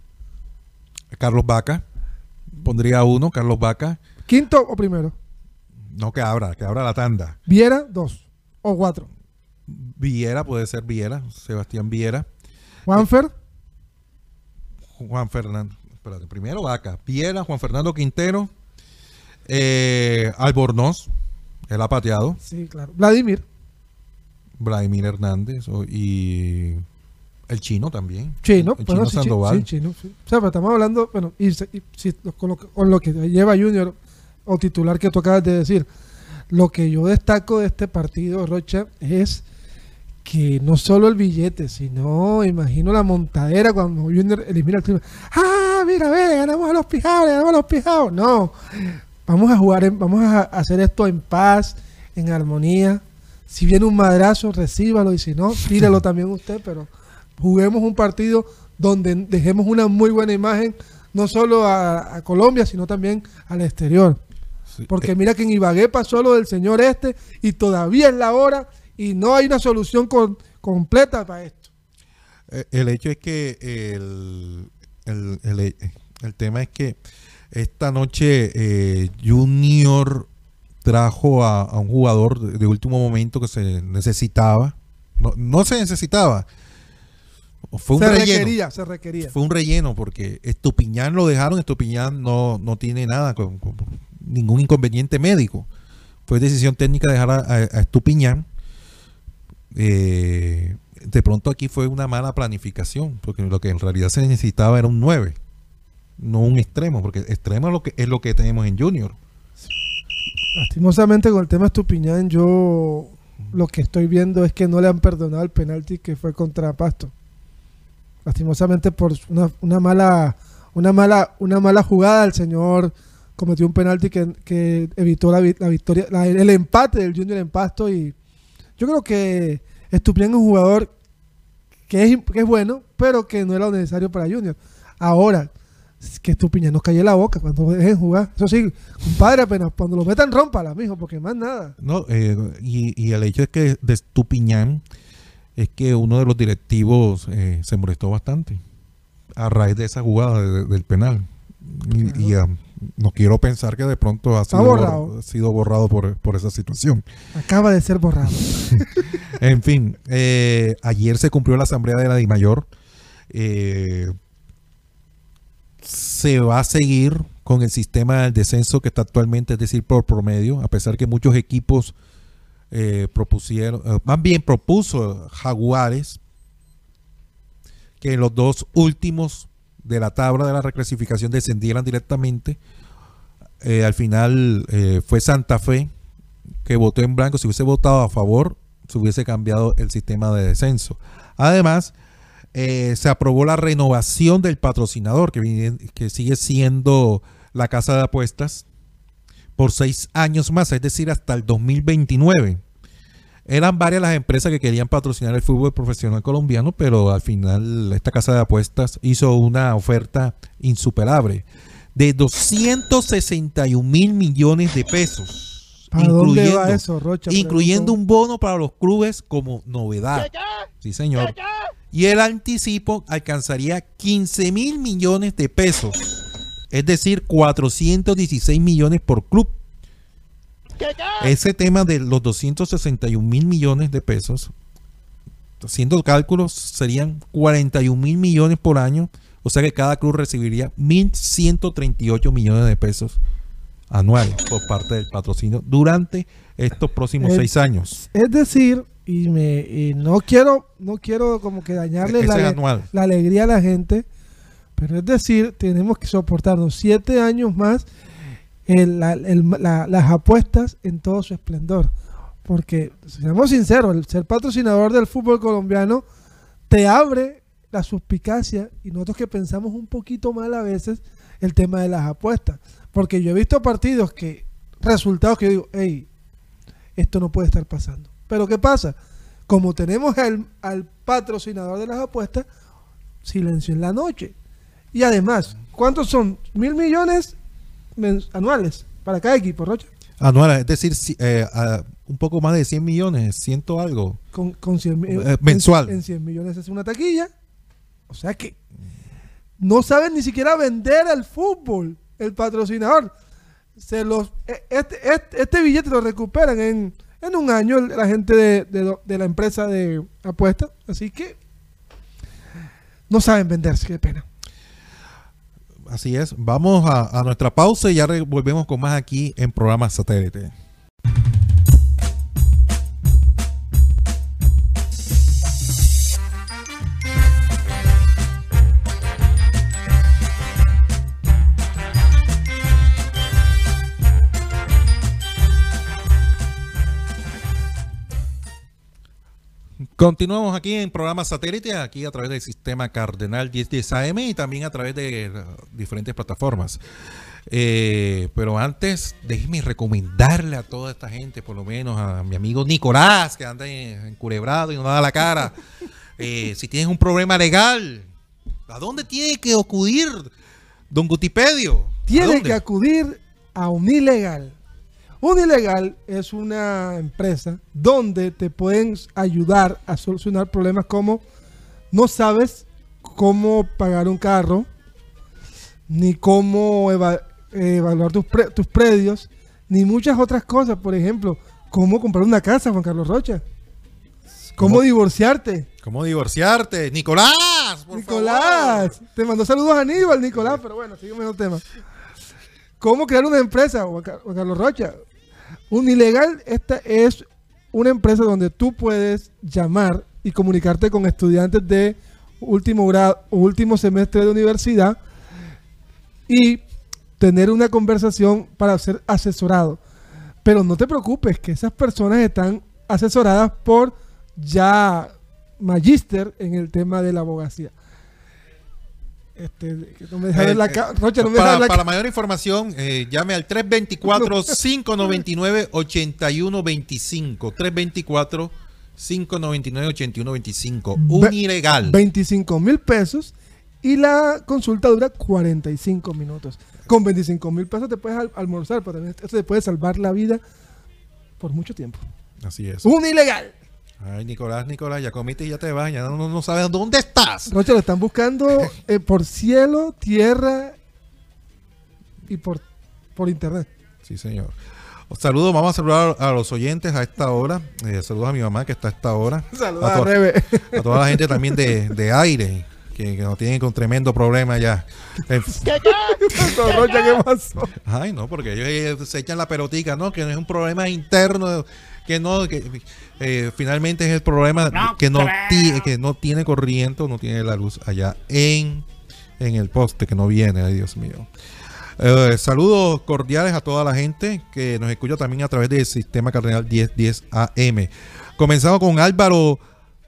[SPEAKER 1] Carlos Vaca pondría uno, Carlos Vaca.
[SPEAKER 2] ¿Quinto o primero?
[SPEAKER 1] No que abra, que abra la tanda.
[SPEAKER 2] Viera, dos. O cuatro.
[SPEAKER 1] Viera, puede ser Viera, Sebastián Viera.
[SPEAKER 2] Juanfer,
[SPEAKER 1] Juan Fernando, espérate, primero Vaca, Viera, Juan Fernando Quintero, eh, Albornoz, él ha pateado,
[SPEAKER 2] sí, claro. Vladimir,
[SPEAKER 1] Vladimir Hernández y el chino también.
[SPEAKER 2] Chino,
[SPEAKER 1] el
[SPEAKER 2] bueno,
[SPEAKER 1] chino
[SPEAKER 2] sí, chi-
[SPEAKER 1] Sandoval.
[SPEAKER 2] sí, Chino, sí. O sea, pero estamos hablando, bueno, y, y si- con, lo que, con lo que lleva Junior o titular que tú acabas de decir, lo que yo destaco de este partido, Rocha, es que no solo el billete, sino imagino la montadera cuando Junior elimina el clima. ¡Ah, mira, ve, ganamos a los pijados, ganamos a los pijados! No, vamos a jugar, en- vamos a hacer esto en paz, en armonía. Si viene un madrazo, recíbalo y si no, tíralo también usted, pero juguemos un partido donde dejemos una muy buena imagen, no solo a, a Colombia, sino también al exterior. Porque
[SPEAKER 1] eh,
[SPEAKER 2] mira que en Ibagué pasó lo del señor este y todavía es la hora y no hay una solución con- completa para esto.
[SPEAKER 1] eh, el hecho es que el, el, el- el tema es que esta noche eh, Junior trajo a, a un jugador de, de último momento que se necesitaba. No, no se necesitaba. Fue un
[SPEAKER 2] se
[SPEAKER 1] relleno.
[SPEAKER 2] requería, se requería.
[SPEAKER 1] Fue un relleno porque Estupiñán lo dejaron, Estupiñán no, no tiene nada, con, con ningún inconveniente médico. Fue decisión técnica dejar a, a- a Estupiñán. Eh, de pronto aquí fue una mala planificación, porque lo que en realidad se necesitaba era un 9, no un extremo, porque extremo es lo que, es lo que tenemos en Junior.
[SPEAKER 2] Lastimosamente con el tema Estupiñán, yo lo que estoy viendo es que no le han perdonado el penalti que fue contra Pasto. Lastimosamente por una, una mala, una mala, una mala jugada, el señor cometió un penalti que, evitó la, vi- la victoria, la- el empate del Junior en Pasto y yo creo que Estupiñán es un jugador que es, que es bueno, pero que no era lo necesario para Junior. Ahora, que Estupiñán nos calle la boca cuando dejen jugar. Eso sí, compadre, apenas cuando lo metan, rómpala, mijo, porque más nada.
[SPEAKER 1] No, eh, y, y el hecho es que de Estupiñán es que uno de los directivos eh, se molestó bastante a raíz de esa jugada de- de- del penal. Y, y, no quiero pensar que de pronto ha sido,
[SPEAKER 2] borrado.
[SPEAKER 1] bor- ha sido borrado por, por esa situación.
[SPEAKER 2] Acaba de ser borrado.
[SPEAKER 1] En fin, eh, ayer se cumplió la asamblea de la DIMAYOR. Eh, se va a seguir con el sistema del descenso que está actualmente, es decir, por promedio, a pesar que muchos equipos eh, propusieron, eh, más bien propuso Jaguares que los dos últimos de la tabla de la reclasificación descendieran directamente. Eh, al final eh, fue Santa Fe que votó en blanco. Si hubiese votado a favor, se hubiese cambiado el sistema de descenso. Además, eh, se aprobó la renovación del patrocinador, que, viene- que sigue siendo la casa de apuestas, por seis años más, es decir, hasta el 2029. Eran varias las empresas que querían patrocinar el fútbol profesional colombiano, pero al final esta casa de apuestas hizo una oferta insuperable de 261 mil millones de pesos.
[SPEAKER 2] ¿Para dónde va
[SPEAKER 1] incluyendo-
[SPEAKER 2] eso, Rocha?
[SPEAKER 1] incluyendo un bono para los clubes como novedad. Sí, señor. Y el anticipo alcanzaría 15 mil millones de pesos, es decir, 416 millones por club. Ese tema de los 261 mil millones de pesos, haciendo cálculos, serían 41 mil millones por año, o sea que cada club recibiría 1.138 millones de pesos anuales por parte del patrocinio durante estos próximos
[SPEAKER 2] Es-
[SPEAKER 1] seis años.
[SPEAKER 2] Es decir, y me y no quiero no quiero como que dañarle
[SPEAKER 1] Ese
[SPEAKER 2] la, la alegría a la gente, pero es decir, tenemos que soportarnos siete años más el- la- el- la- las apuestas en todo su esplendor. Porque, seamos sinceros, el ser patrocinador del fútbol colombiano te abre la suspicacia y nosotros que pensamos un poquito mal a veces el tema de las apuestas. Porque yo he visto partidos que, resultados que digo, hey, esto no puede estar pasando. Pero ¿qué pasa? Como tenemos al, patrocinador de las apuestas, silencio en la noche. Y además, ¿cuántos son? Mil millones anuales para cada equipo, Rocha.
[SPEAKER 1] Anuales, es decir, eh, a- un poco más de 100 millones, ciento algo.
[SPEAKER 2] Con, con 100 mi-
[SPEAKER 1] Eh, mensual.
[SPEAKER 2] En, en 100 millones es una taquilla. O sea que no saben ni siquiera vender el fútbol, el patrocinador. Se los, e- este, este, este billete lo recuperan en, en un año la gente de, de- de la empresa de apuestas. Así que no saben venderse, qué pena.
[SPEAKER 1] Así es. Vamos a, nuestra pausa y ya volvemos con más aquí en programa satélite. Continuamos aquí en programa satélite, aquí a través del sistema Cardenal 1010 AM y también a través de eh, diferentes plataformas. Eh, pero antes, déjeme recomendarle a toda esta gente, por lo menos a mi amigo Nicolás, que anda en- enculebrado y no da la cara. Eh, si tienes un problema legal, ¿a dónde tiene que acudir Don Gutipedio? ¿A
[SPEAKER 2] Tiene que acudir a Unilegal. Unilegal es una empresa donde te pueden ayudar a solucionar problemas como no sabes cómo pagar un carro, ni cómo eva- evaluar tus, pre- tus predios, ni muchas otras cosas. Por ejemplo, cómo comprar una casa, Juan Carlos Rocha. Cómo
[SPEAKER 1] ¿Cómo?
[SPEAKER 2] divorciarte.
[SPEAKER 1] ¿Cómo divorciarte? Nicolás, por
[SPEAKER 2] Nicolás,
[SPEAKER 1] favor.
[SPEAKER 2] te mandó saludos a Aníbal, Nicolás, pero bueno, en el tema. ¿Cómo crear una empresa, Juan Ca- Juan Carlos Rocha? Unilegal, esta es una empresa donde tú puedes llamar y comunicarte con estudiantes de último grado, último semestre de universidad y tener una conversación para ser asesorado. Pero no te preocupes, que esas personas están asesoradas por ya magíster en el tema de la abogacía. Este, no me deja
[SPEAKER 1] Eh,
[SPEAKER 2] la
[SPEAKER 1] eh,
[SPEAKER 2] ca- Rocha, no
[SPEAKER 1] para, para mayor información, eh, llame al 324-599-8125. 324-599-8125.
[SPEAKER 2] Ve-
[SPEAKER 1] Unilegal.
[SPEAKER 2] 25 mil pesos y la consulta dura 45 minutos. Con 25 mil pesos te puedes al- almorzar, pero también esto te puede salvar la vida por mucho tiempo.
[SPEAKER 1] Así es.
[SPEAKER 2] Un ilegal.
[SPEAKER 1] Ay, Nicolás, Nicolás, ya comiste y ya te vas. Ya no, no, no sabes dónde estás.
[SPEAKER 2] Rocha, lo están buscando eh, por cielo, tierra y por, por internet.
[SPEAKER 1] Sí, señor. Saludos, vamos a saludar a los oyentes a esta hora. Eh, saludos a mi mamá que está a esta hora.
[SPEAKER 2] Saludos
[SPEAKER 1] a, to- a toda la gente también de, de aire, que, que nos tienen con tremendo problema ya. Eh,
[SPEAKER 2] Rocha, ¿qué pasó?
[SPEAKER 1] Ay, no, porque ellos se echan la pelotica, ¿no? Que no es un problema interno, que no, que eh, finalmente es el problema que no, que no tiene corriente, o no tiene la luz allá en, en el poste, que no viene, ay Dios mío. Eh, saludos cordiales a toda la gente que nos escucha también a través del sistema cardenal 1010 AM. Comenzamos con Álvaro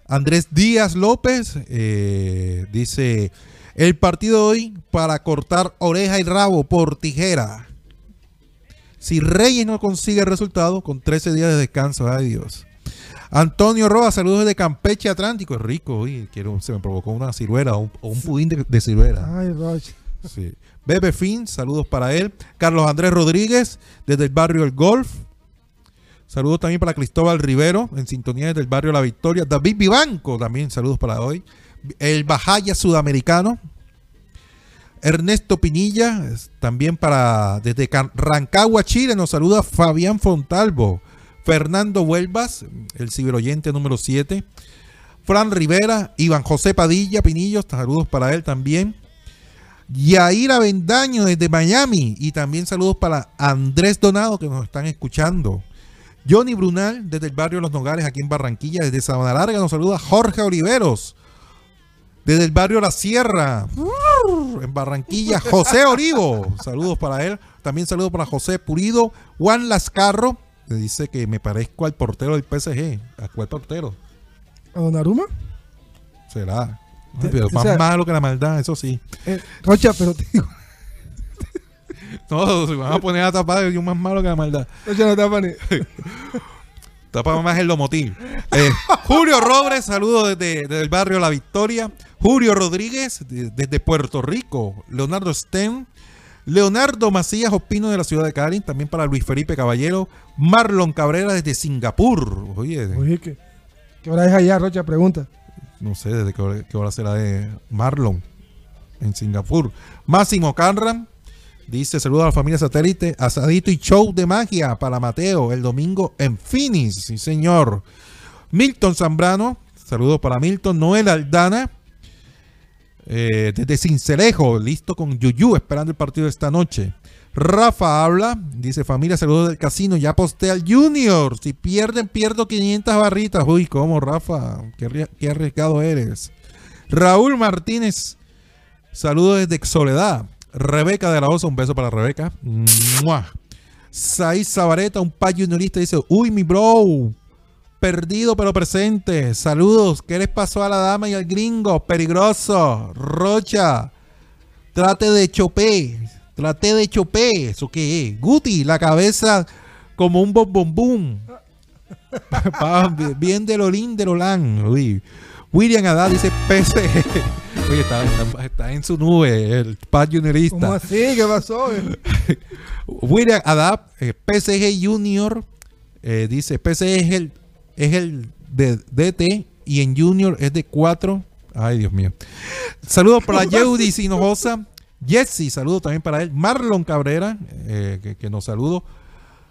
[SPEAKER 1] Andrés Díaz López. eh, dice: El partido hoy para cortar oreja y rabo por tijera. Si Reyes no consigue el resultado, con 13 días de descanso, ay Dios. Antonio Roa, saludos desde Campeche Atlántico. Es rico, hoy quiero, se me provocó una ciruela o un, o un pudín de, de ciruela.
[SPEAKER 2] Ay, Rocha.
[SPEAKER 1] Sí. Bebe Fin, saludos para él. Carlos Andrés Rodríguez, desde el barrio El Golf. Saludos también para Cristóbal Rivero, en sintonía desde el barrio La Victoria. David Vivanco, también saludos para hoy. El Bajaya Sudamericano. Ernesto Pinilla, también para desde Rancagua, Chile, nos saluda Fabián Fontalvo. Fernando Huelvas, el ciberoyente número 7. Fran Rivera, Iván José Padilla, Pinillos, saludos para él también. Yair Avendaño desde Miami. Y también saludos para Andrés Donado que nos están escuchando. Johnny Brunal desde el barrio Los Nogales aquí en Barranquilla. Desde Sabana Larga nos saluda Jorge Oliveros. Desde el barrio La Sierra en Barranquilla. José Orivo. Saludos para él. También saludos para José Purido. Juan Lascarro. Que dice que me parezco al portero del PSG. ¿A cuál portero?
[SPEAKER 2] ¿A Donnarumma?
[SPEAKER 1] Será. Pero
[SPEAKER 2] o
[SPEAKER 1] más
[SPEAKER 2] sea-
[SPEAKER 1] malo que la maldad, eso sí.
[SPEAKER 2] Eh, Rocha, pero te digo,
[SPEAKER 1] No, se van a poner a tapar yo más malo que la maldad.
[SPEAKER 2] Rocha no tapa ni.
[SPEAKER 1] Tapa más el lomotil. Eh, Julio Robles, saludos desde, desde el barrio La Victoria. Julio Rodríguez, de- desde Puerto Rico. Leonardo Sten. Leonardo Macías Ospino de la ciudad de Cali. También para Luis Felipe Caballero. Marlon Cabrera desde Singapur. Oye,
[SPEAKER 2] Oye, ¿qué, ¿qué hora es allá, Rocha? Pregunta.
[SPEAKER 1] no sé desde qué hora, qué hora será de Marlon en Singapur. Máximo Canram dice saludos a la familia satélite, asadito y show de magia para Mateo el domingo en Phoenix, sí señor. Milton Zambrano, saludos para Milton. Noel Aldana, eh, desde Cincelejo, listo con Yuyu, esperando el partido de esta noche. Rafa habla, dice familia, saludos del casino, ya posté al Junior, si pierden pierdo 500 barritas. Uy, ¿cómo Rafa? Qué, arri- qué arriesgado eres. Raúl Martínez, saludos desde Soledad. Rebeca de la Osa, un beso para Rebeca. ¡Mua! Saiz Zabareta, un pa juniorista, dice, uy, mi bro, perdido pero presente. Saludos, ¿qué les pasó a la dama y al gringo? Peligroso, Rocha, trate de chopé, trate de chopé, ¿eso qué es? Guti, la cabeza como un bombombum. Bien de Lolín de Lolán. Uy. William Haddad dice PSG. Oye, está, está- está en su nube el pad juniorista.
[SPEAKER 2] ¿Cómo así? ¿Qué pasó?
[SPEAKER 1] William Haddad, eh, PSG Junior, eh, dice PSG es el, de DT y en Junior es de 4. Ay, Dios mío. Saludos para Yeudi Hinojosa. Jesse, saludos también para él. Marlon Cabrera, eh, que, que nos saludo.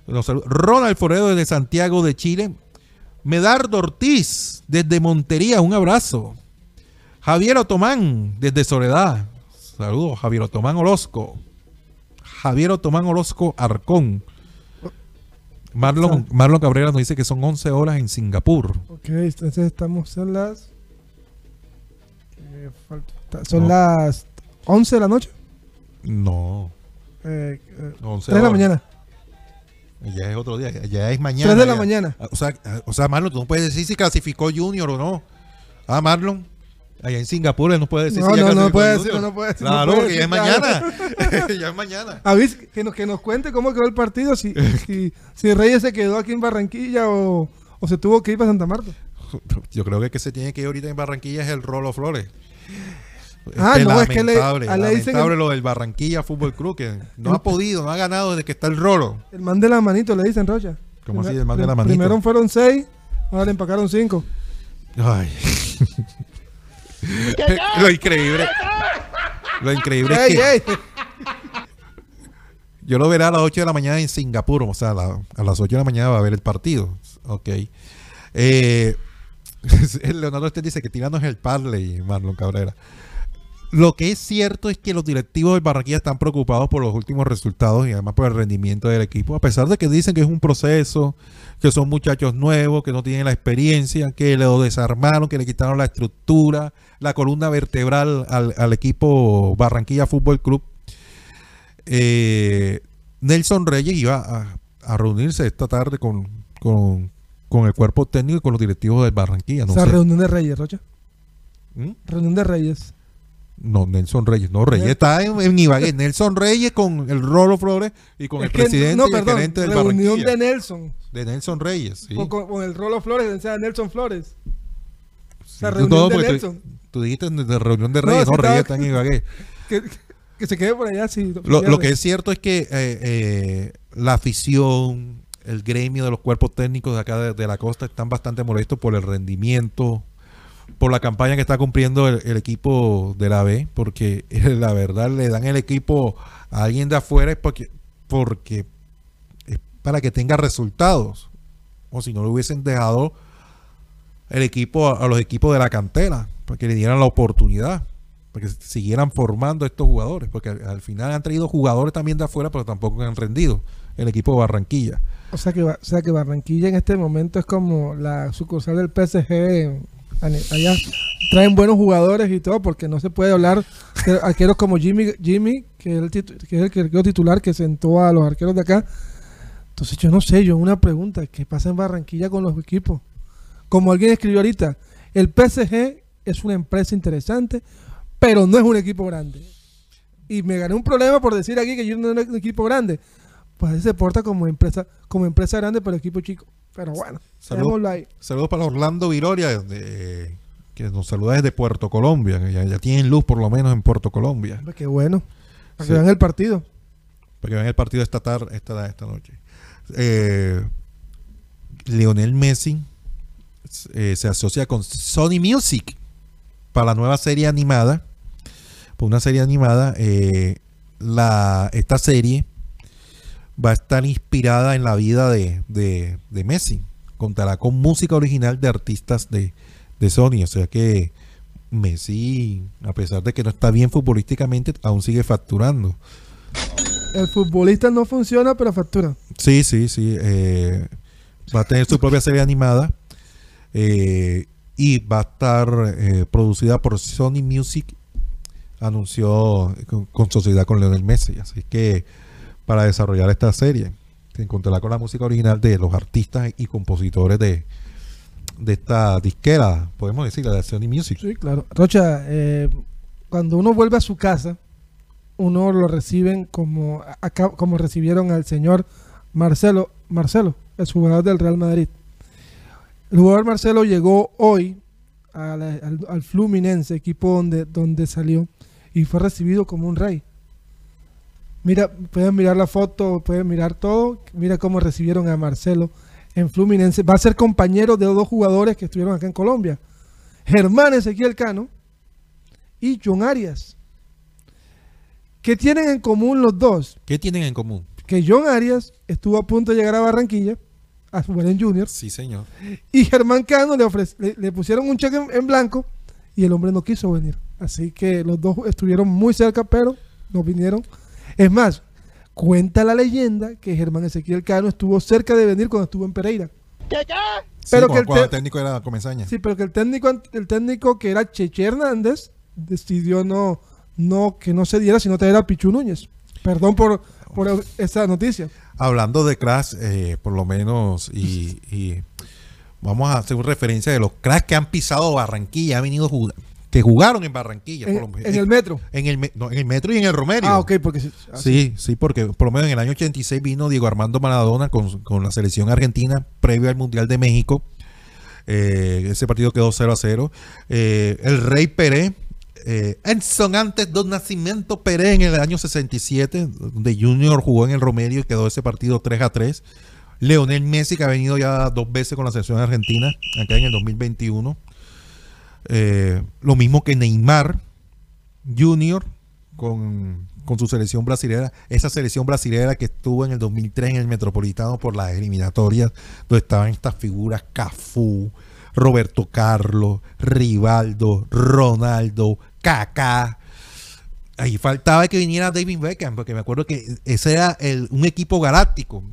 [SPEAKER 1] Nos saludo. Ronald Foredo desde Santiago de Chile. Medardo Ortiz desde Montería, un abrazo. Javier Otomán desde Soledad. Saludos, Javier Otomán Orozco. Javier Otomán Orozco Arcón. Marlon, Marlon Cabrera nos dice que son 11 horas en Singapur.
[SPEAKER 2] Ok, entonces estamos en las. eh, falta- Son
[SPEAKER 1] No.
[SPEAKER 2] las 11 de la noche.
[SPEAKER 1] No,
[SPEAKER 2] Eh, eh,
[SPEAKER 1] 11
[SPEAKER 2] 3 de la mañana.
[SPEAKER 1] Ya es otro día, ya- ya es mañana.
[SPEAKER 2] 3 de la
[SPEAKER 1] ya.
[SPEAKER 2] mañana.
[SPEAKER 1] O sea, o sea, Marlon, tú no puedes decir si clasificó Junior o no. Ah, Marlon, allá en Singapur él no puede decir
[SPEAKER 2] No,
[SPEAKER 1] si
[SPEAKER 2] no, no puede decir, no puede decir, no
[SPEAKER 1] Claro,
[SPEAKER 2] puede
[SPEAKER 1] porque ya es mañana. ya es mañana.
[SPEAKER 2] Avis, que nos, que nos cuente cómo quedó el partido, si, si, si Reyes se quedó aquí en Barranquilla o, o se tuvo que ir para Santa Marta.
[SPEAKER 1] Yo creo que el que se tiene que ir ahorita en Barranquilla es el Rolo Flores.
[SPEAKER 2] Ah,
[SPEAKER 1] Este,
[SPEAKER 2] no, es que le-
[SPEAKER 1] lamentable,
[SPEAKER 2] a le dicen
[SPEAKER 1] lo del Barranquilla Fútbol Club, que no ha podido, no ha ganado desde que está el Rolo.
[SPEAKER 2] El man de la manito, le dicen Rocha.
[SPEAKER 1] ¿Cómo así, el man de la manito?
[SPEAKER 2] Primero fueron 6, ahora le empacaron 5.
[SPEAKER 1] Ay. Lo increíble. Lo increíble es
[SPEAKER 2] ¡Ey,
[SPEAKER 1] que
[SPEAKER 2] ey!
[SPEAKER 1] yo lo veré a las 8 de la mañana en Singapur. O sea, a, la- a las 8 de la mañana va a ver el partido. Ok. Eh, Leonardo este dice que tirando es el parley, Marlon Cabrera. Lo que es cierto es que los directivos del Barranquilla están preocupados por los últimos resultados y además por el rendimiento del equipo, a pesar de que dicen que es un proceso, que son muchachos nuevos, que no tienen la experiencia, que lo desarmaron, que le quitaron la estructura, la columna vertebral al, al equipo Barranquilla Fútbol Club. Eh, Nelson Reyes iba a, a reunirse esta tarde con, con, con el cuerpo técnico y con los directivos del Barranquilla. No
[SPEAKER 2] o sea,
[SPEAKER 1] sé.
[SPEAKER 2] reunión de Reyes, Rocha.
[SPEAKER 1] ¿Mm?
[SPEAKER 2] Reunión de Reyes.
[SPEAKER 1] No, Nelson Reyes. No, Reyes está en, en Ibagué. Nelson Reyes con el Rolo Flores y con
[SPEAKER 2] Es
[SPEAKER 1] el
[SPEAKER 2] que-
[SPEAKER 1] presidente
[SPEAKER 2] no,
[SPEAKER 1] y el
[SPEAKER 2] perdón,
[SPEAKER 1] gerente del
[SPEAKER 2] reunión de Nelson.
[SPEAKER 1] De Nelson Reyes. Sí.
[SPEAKER 2] Con, el Rolo Flores, o sea, Nelson Flores.
[SPEAKER 1] Sí,
[SPEAKER 2] reunión de
[SPEAKER 1] porque tú-
[SPEAKER 2] Nelson.
[SPEAKER 1] Tú, dijiste de, reunión de Reyes.
[SPEAKER 2] sí
[SPEAKER 1] No, Reyes está en Ibagué.
[SPEAKER 2] Que, que se quede por allá si
[SPEAKER 1] Lo, lo que es cierto es que eh, eh, la afición, el gremio de los cuerpos técnicos de acá de, de la costa están bastante molestos por el rendimiento, por la campaña que está cumpliendo el, el equipo de la B, porque la verdad le dan el equipo a alguien de afuera es porque, porque es para que tenga resultados, o si no le hubiesen dejado el equipo a, los equipos de la cantera, para que le dieran la oportunidad. para que siguieran formando estos jugadores, porque al, al final han traído jugadores también de afuera, pero tampoco han rendido el equipo de Barranquilla.
[SPEAKER 2] O sea que, o sea que Barranquilla en este momento es como la sucursal del PSG. Allá traen buenos jugadores y todo, porque no se puede hablar de arqueros como Jimmy, Jimmy que, es el que es el arquero titular que sentó a los arqueros de acá. Entonces yo no sé, yo una pregunta, ¿qué pasa en Barranquilla con los equipos? Como alguien escribió ahorita, el PSG es una empresa interesante, pero no es un equipo grande. Y me gané un problema por decir aquí que yo no era un equipo grande. Pues se porta como empresa, como empresa grande, pero equipo chico. Pero bueno,
[SPEAKER 1] Saludos.
[SPEAKER 2] ahí.
[SPEAKER 1] Saludos para Orlando Viroria, de- que nos saluda desde Puerto Colombia, que ya, ya tienen luz por lo menos en Puerto Colombia,
[SPEAKER 2] Qué bueno. Para
[SPEAKER 1] Sí.
[SPEAKER 2] que vean el partido.
[SPEAKER 1] para que vean el partido esta tarde, esta, esta noche. Eh, Lionel Messi eh, se asocia con Sony Music para la nueva serie animada. Por una serie animada, eh, la, esta serie va a estar inspirada en la vida de, de- de Messi. Contará con música original de artistas de, de Sony. O sea que Messi, a pesar de que no está bien futbolísticamente, aún sigue facturando.
[SPEAKER 2] El futbolista no funciona, pero factura.
[SPEAKER 1] Sí, sí, sí. eh, va a tener su propia serie animada eh, y va a estar eh, producida por Sony Music. Anunció con, con sociedad con Leonel Messi. Así que para desarrollar esta serie, se encontrará con la música original de los artistas y compositores de, de esta disquera, podemos decir, la de Sony Music.
[SPEAKER 2] Sí, claro. Rocha, eh, cuando uno vuelve a su casa, uno lo reciben como, como recibieron al señor Marcelo, Marcelo, el jugador del Real Madrid. El jugador Marcelo llegó hoy al, al Fluminense, equipo donde, donde salió, y fue recibido como un rey. Mira, pueden mirar la foto, pueden mirar todo. Mira cómo recibieron a Marcelo en Fluminense. Va a ser compañero de dos jugadores que estuvieron acá en Colombia. Germán Ezequiel Cano y John Arias. ¿Qué tienen en común los dos?
[SPEAKER 1] ¿Qué tienen en común?
[SPEAKER 2] Que John Arias estuvo a punto de llegar a Barranquilla, a jugar en Juniors,
[SPEAKER 1] Sí, señor.
[SPEAKER 2] y Germán Cano le, le, le pusieron un cheque en, en blanco y el hombre no quiso venir. Así que los dos estuvieron muy cerca, pero no vinieron. Es más, cuenta la leyenda que Germán Ezequiel Cano estuvo cerca de venir cuando estuvo en Pereira. Pero
[SPEAKER 1] Pero
[SPEAKER 2] que
[SPEAKER 1] que
[SPEAKER 2] el
[SPEAKER 1] cuando
[SPEAKER 2] te-
[SPEAKER 1] el técnico era Comesaña.
[SPEAKER 2] Sí, pero que el técnico, el técnico que era Cheche Hernández decidió no, no que no se diera, sino traer a Pichu Núñez. Perdón por, por esa noticia.
[SPEAKER 1] Hablando de cracks, eh, por lo menos, y, y vamos a hacer una referencia de los cracks que han pisado Barranquilla, han venido jug- que jugaron en Barranquilla.
[SPEAKER 2] En,
[SPEAKER 1] por lo-
[SPEAKER 2] en el metro.
[SPEAKER 1] en el me- no, en el metro y en el Romerio.
[SPEAKER 2] Ah, ok, porque sí. ah,
[SPEAKER 1] Sí, sí, porque por lo menos en el año 86 vino Diego Armando Maradona con, con la selección argentina previo al Mundial de México. Eh, ese partido quedó 0 a 0. Eh, el Rey Peré, eh, Edson antes de Nacimiento Peré en el año 67, donde Junior jugó en el Romerio y quedó ese partido 3 a 3. Leonel Messi, que ha venido ya dos veces con la selección argentina, acá en el 2021. Eh, lo mismo que Neymar Junior con, con su selección brasilera. Esa selección brasilera que estuvo en el 2003 en el Metropolitano por las eliminatorias, donde estaban estas figuras Cafú, Roberto Carlos, Rivaldo, Ronaldo, Kaká. Ahí faltaba que viniera David Beckham, porque me acuerdo que ese era el- un equipo galáctico.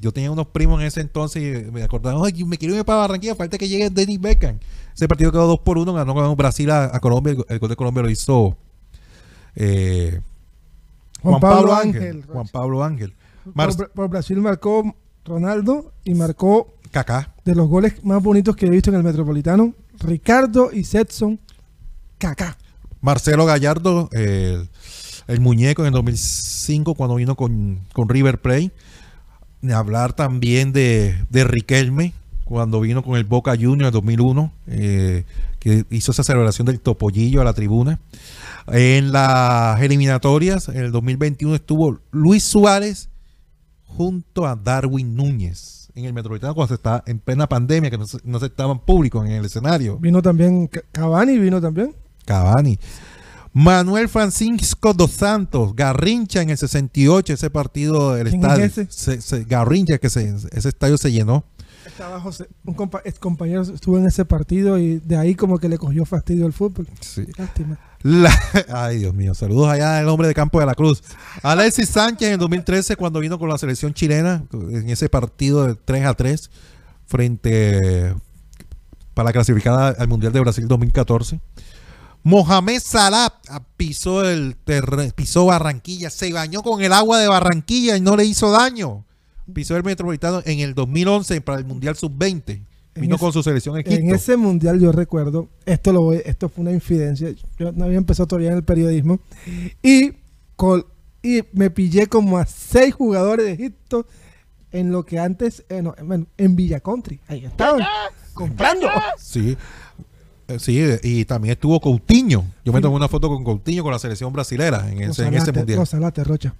[SPEAKER 1] Yo tenía unos primos en ese entonces y me acordaban, "Ay, me quiero ir para Barranquilla, falta que llegue David Beckham. Ese partido quedó 2 por 1, ganó ganó Brasil a, a Colombia, el, el gol de Colombia lo hizo eh,
[SPEAKER 2] Juan Pablo Ángel.
[SPEAKER 1] Juan Pablo Ángel.
[SPEAKER 2] Por,
[SPEAKER 1] Mar-
[SPEAKER 2] Bra- por Brasil marcó Ronaldo y marcó
[SPEAKER 1] Kaká.
[SPEAKER 2] de los goles más bonitos que he visto en el Metropolitano, Ricardo y Setson Kaká.
[SPEAKER 1] Marcelo Gallardo, el, el muñeco en el 2005 cuando vino con, con River Plate. Hablar también de, de Riquelme cuando vino con el Boca Juniors en 2001, eh, que hizo esa celebración del topollillo a la tribuna. En las eliminatorias, en el 2021 estuvo Luis Suárez junto a Darwin Núñez en el Metropolitano cuando se estaba en plena pandemia, que no se, no se estaban públicos en el escenario.
[SPEAKER 2] Vino también Ca- Cavani, vino también.
[SPEAKER 1] Cavani. Manuel Francisco dos Santos, Garrincha en el 68, ese partido del
[SPEAKER 2] ¿Quién
[SPEAKER 1] estadio.
[SPEAKER 2] es ese?
[SPEAKER 1] se- se- Garrincha, que se- ese estadio se llenó.
[SPEAKER 2] Estaba José, un compa- ex compañero estuvo en ese partido y de ahí como que le cogió fastidio al fútbol.
[SPEAKER 1] Sí.
[SPEAKER 2] Lástima.
[SPEAKER 1] La- ay, Dios mío. Saludos allá al hombre de Campo de la Cruz. Alexis Sánchez en el 2013, cuando vino con la selección chilena, en ese partido de 3 a 3, frente para la clasificada al Mundial de Brasil 2014. Mohamed Salah ah, pisó el pisó Barranquilla, se bañó con el agua de Barranquilla y no le hizo daño. Pisó el Metropolitano en el 2011 para el Mundial Sub-20. Vino
[SPEAKER 2] ese-
[SPEAKER 1] con su selección Egipto.
[SPEAKER 2] En ese mundial yo recuerdo, esto lo voy- esto fue una infidencia, yo no había empezado todavía en el periodismo y, col- y me pillé como a seis jugadores de Egipto en lo que antes, eh, no, bueno, en Villa Country, ahí estaban comprando.
[SPEAKER 1] Sí. Eh, Sí, y también estuvo Coutinho. Yo me tomé una foto con Coutinho con la selección brasilera en ese, en ese
[SPEAKER 2] Gozalate,
[SPEAKER 1] mundial.
[SPEAKER 2] Rocha.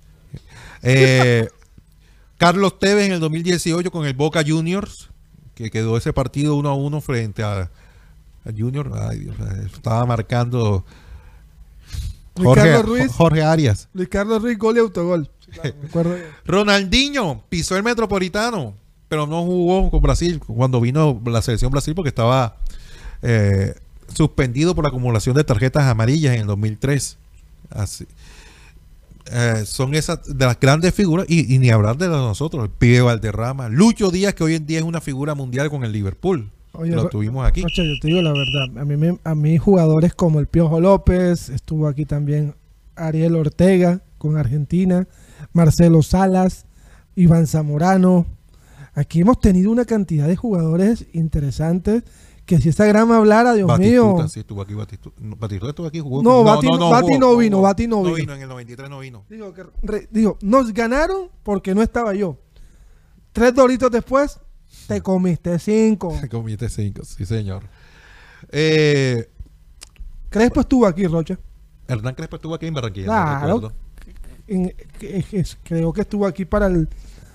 [SPEAKER 1] Eh, Carlos Tevez en el 2018 con el Boca Juniors, que quedó ese partido 1 a 1 frente a, a Junior. Ay, Dios, eh, estaba marcando Jorge,
[SPEAKER 2] Ricardo Ruiz,
[SPEAKER 1] Jorge Arias.
[SPEAKER 2] Luis Carlos Ruiz, gol y autogol. Sí, claro.
[SPEAKER 1] Ronaldinho pisó el Metropolitano, pero no jugó con Brasil cuando vino la selección Brasil porque estaba eh, suspendido por la acumulación de tarjetas amarillas en el 2003. Así. Eh, son esas de las grandes figuras y, y ni hablar de nosotros, el pibe Valderrama, Lucho Díaz que hoy en día es una figura mundial con el Liverpool.
[SPEAKER 2] Oye,
[SPEAKER 1] Lo tuvimos aquí.
[SPEAKER 2] Yo te digo la verdad. A mí, me- a mí jugadores como el Piojo López, estuvo aquí también Ariel Ortega con Argentina, Marcelo Salas, Iván Zamorano. Aquí hemos tenido una cantidad de jugadores interesantes que si esa grama hablara, Dios
[SPEAKER 1] Batistuta,
[SPEAKER 2] mío.
[SPEAKER 1] sí, estuvo aquí. Batistuta, no, Batistuta estuvo aquí, jugó.
[SPEAKER 2] No, Bati no- Bati no
[SPEAKER 1] jugó,
[SPEAKER 2] vino,
[SPEAKER 1] jugó.
[SPEAKER 2] Bati no vino.
[SPEAKER 1] en el 93 no vino.
[SPEAKER 2] Que re- nos ganaron porque no estaba yo. Tres doritos después, te comiste cinco.
[SPEAKER 1] Comité 5, sí señor. Eh,
[SPEAKER 2] Crespo estuvo aquí, Rocha.
[SPEAKER 1] Hernán Crespo estuvo aquí en Barranquilla. no
[SPEAKER 2] Claro. En- que- que- creo que estuvo aquí para el,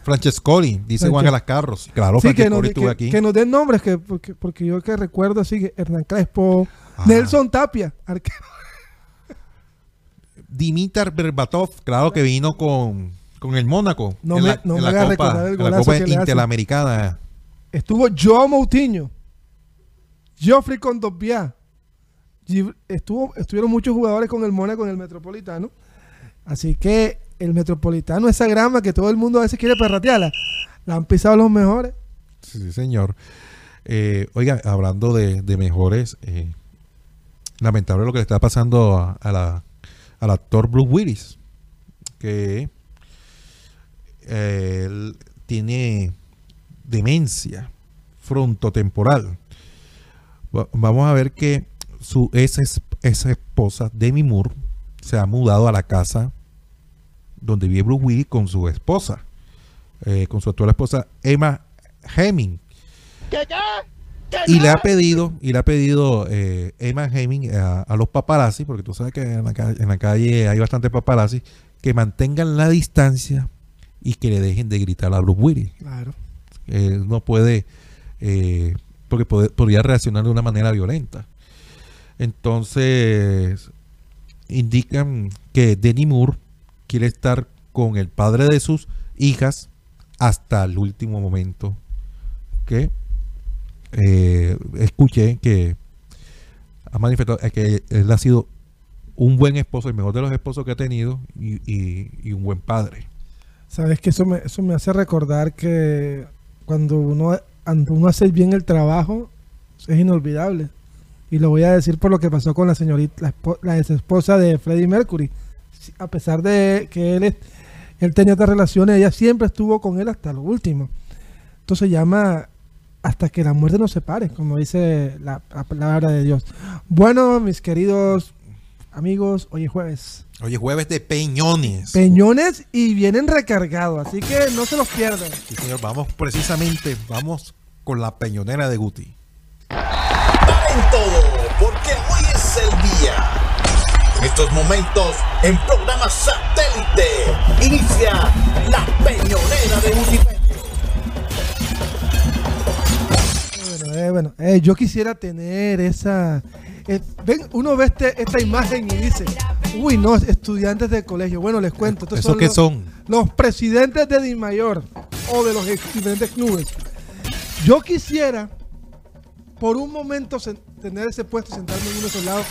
[SPEAKER 1] Francescoli, dice Juan Alascarros. Claro,
[SPEAKER 2] Sí, que
[SPEAKER 1] Francescoli estuvo
[SPEAKER 2] que-
[SPEAKER 1] aquí.
[SPEAKER 2] que nos den nombres, que, porque, porque yo que recuerdo así, que Hernán Crespo,
[SPEAKER 1] Ah.
[SPEAKER 2] Nelson Tapia, arquero.
[SPEAKER 1] Dimitar Berbatov, claro que vino con, con el Mónaco.
[SPEAKER 2] No
[SPEAKER 1] en
[SPEAKER 2] me-
[SPEAKER 1] la,
[SPEAKER 2] no
[SPEAKER 1] en
[SPEAKER 2] me
[SPEAKER 1] la Copa,
[SPEAKER 2] el
[SPEAKER 1] en la Copa
[SPEAKER 2] que.
[SPEAKER 1] Interamericana.
[SPEAKER 2] estuvo Joao Moutinho, Geoffrey Condopia, estuvo, estuvieron muchos jugadores con el Mónaco en el Metropolitano, así que el Metropolitano, esa grama que todo el mundo a veces quiere perratearla, la han pisado los mejores.
[SPEAKER 1] Sí, señor. Eh, oiga, hablando de, de mejores, eh, lamentable lo que le está pasando a, la, al actor Bruce Willis, que eh, él tiene demencia frontotemporal. Va- Vamos a ver que su es- esa esposa, Demi Moore, se ha mudado a la casa donde vive Bruce Willis con su esposa, eh, con su actual esposa Emma Hemming. Y le ha pedido, y le ha pedido eh, Emma Hemming a, a los paparazzi, porque tú sabes que en la, calle, en la calle hay bastante paparazzi, que mantengan la distancia y que le dejen de gritar a Bruce Willis.
[SPEAKER 2] Claro.
[SPEAKER 1] Él no puede, eh, porque puede- podría reaccionar de una manera violenta. Entonces, indican que Denny Moore quiere estar con el padre de sus hijas hasta el último momento. Que eh, escuché que ha manifestado eh, que él ha sido un buen esposo, el mejor de los esposos que ha tenido y, un buen padre.
[SPEAKER 2] Sabes que eso me, eso me hace recordar que cuando uno, cuando uno hace bien el trabajo, es inolvidable. Y lo voy a decir por lo que pasó con la señorita, la, la ex esposa de Freddie Mercury. A pesar de que él, es- él tenía otras relaciones, ella siempre estuvo con él hasta lo último. Entonces llama hasta que la muerte nos separe, como dice la, la palabra de Dios. Bueno, mis queridos amigos, hoy es jueves.
[SPEAKER 1] Oye, jueves de peñones.
[SPEAKER 2] Peñones y vienen recargados, así que no se los pierdan.
[SPEAKER 1] Sí, señor, vamos precisamente, vamos con la peñonera de Guti.
[SPEAKER 3] Paren todo, porque hoy es el día. En estos momentos, en programa satélite, inicia la peñonera de Wikipedia.
[SPEAKER 2] Bueno, eh, bueno, eh, yo quisiera tener esa. eh, ven, uno ve este- esta imagen y dice, uy, no, estudiantes de colegio. Bueno, les cuento. estos
[SPEAKER 1] ¿Eso qué
[SPEAKER 2] los,
[SPEAKER 1] son?
[SPEAKER 2] Los presidentes de Dimayor o de los ex- diferentes clubes. Yo quisiera, por un momento, tener ese puesto, sentarme en uno de esos lados,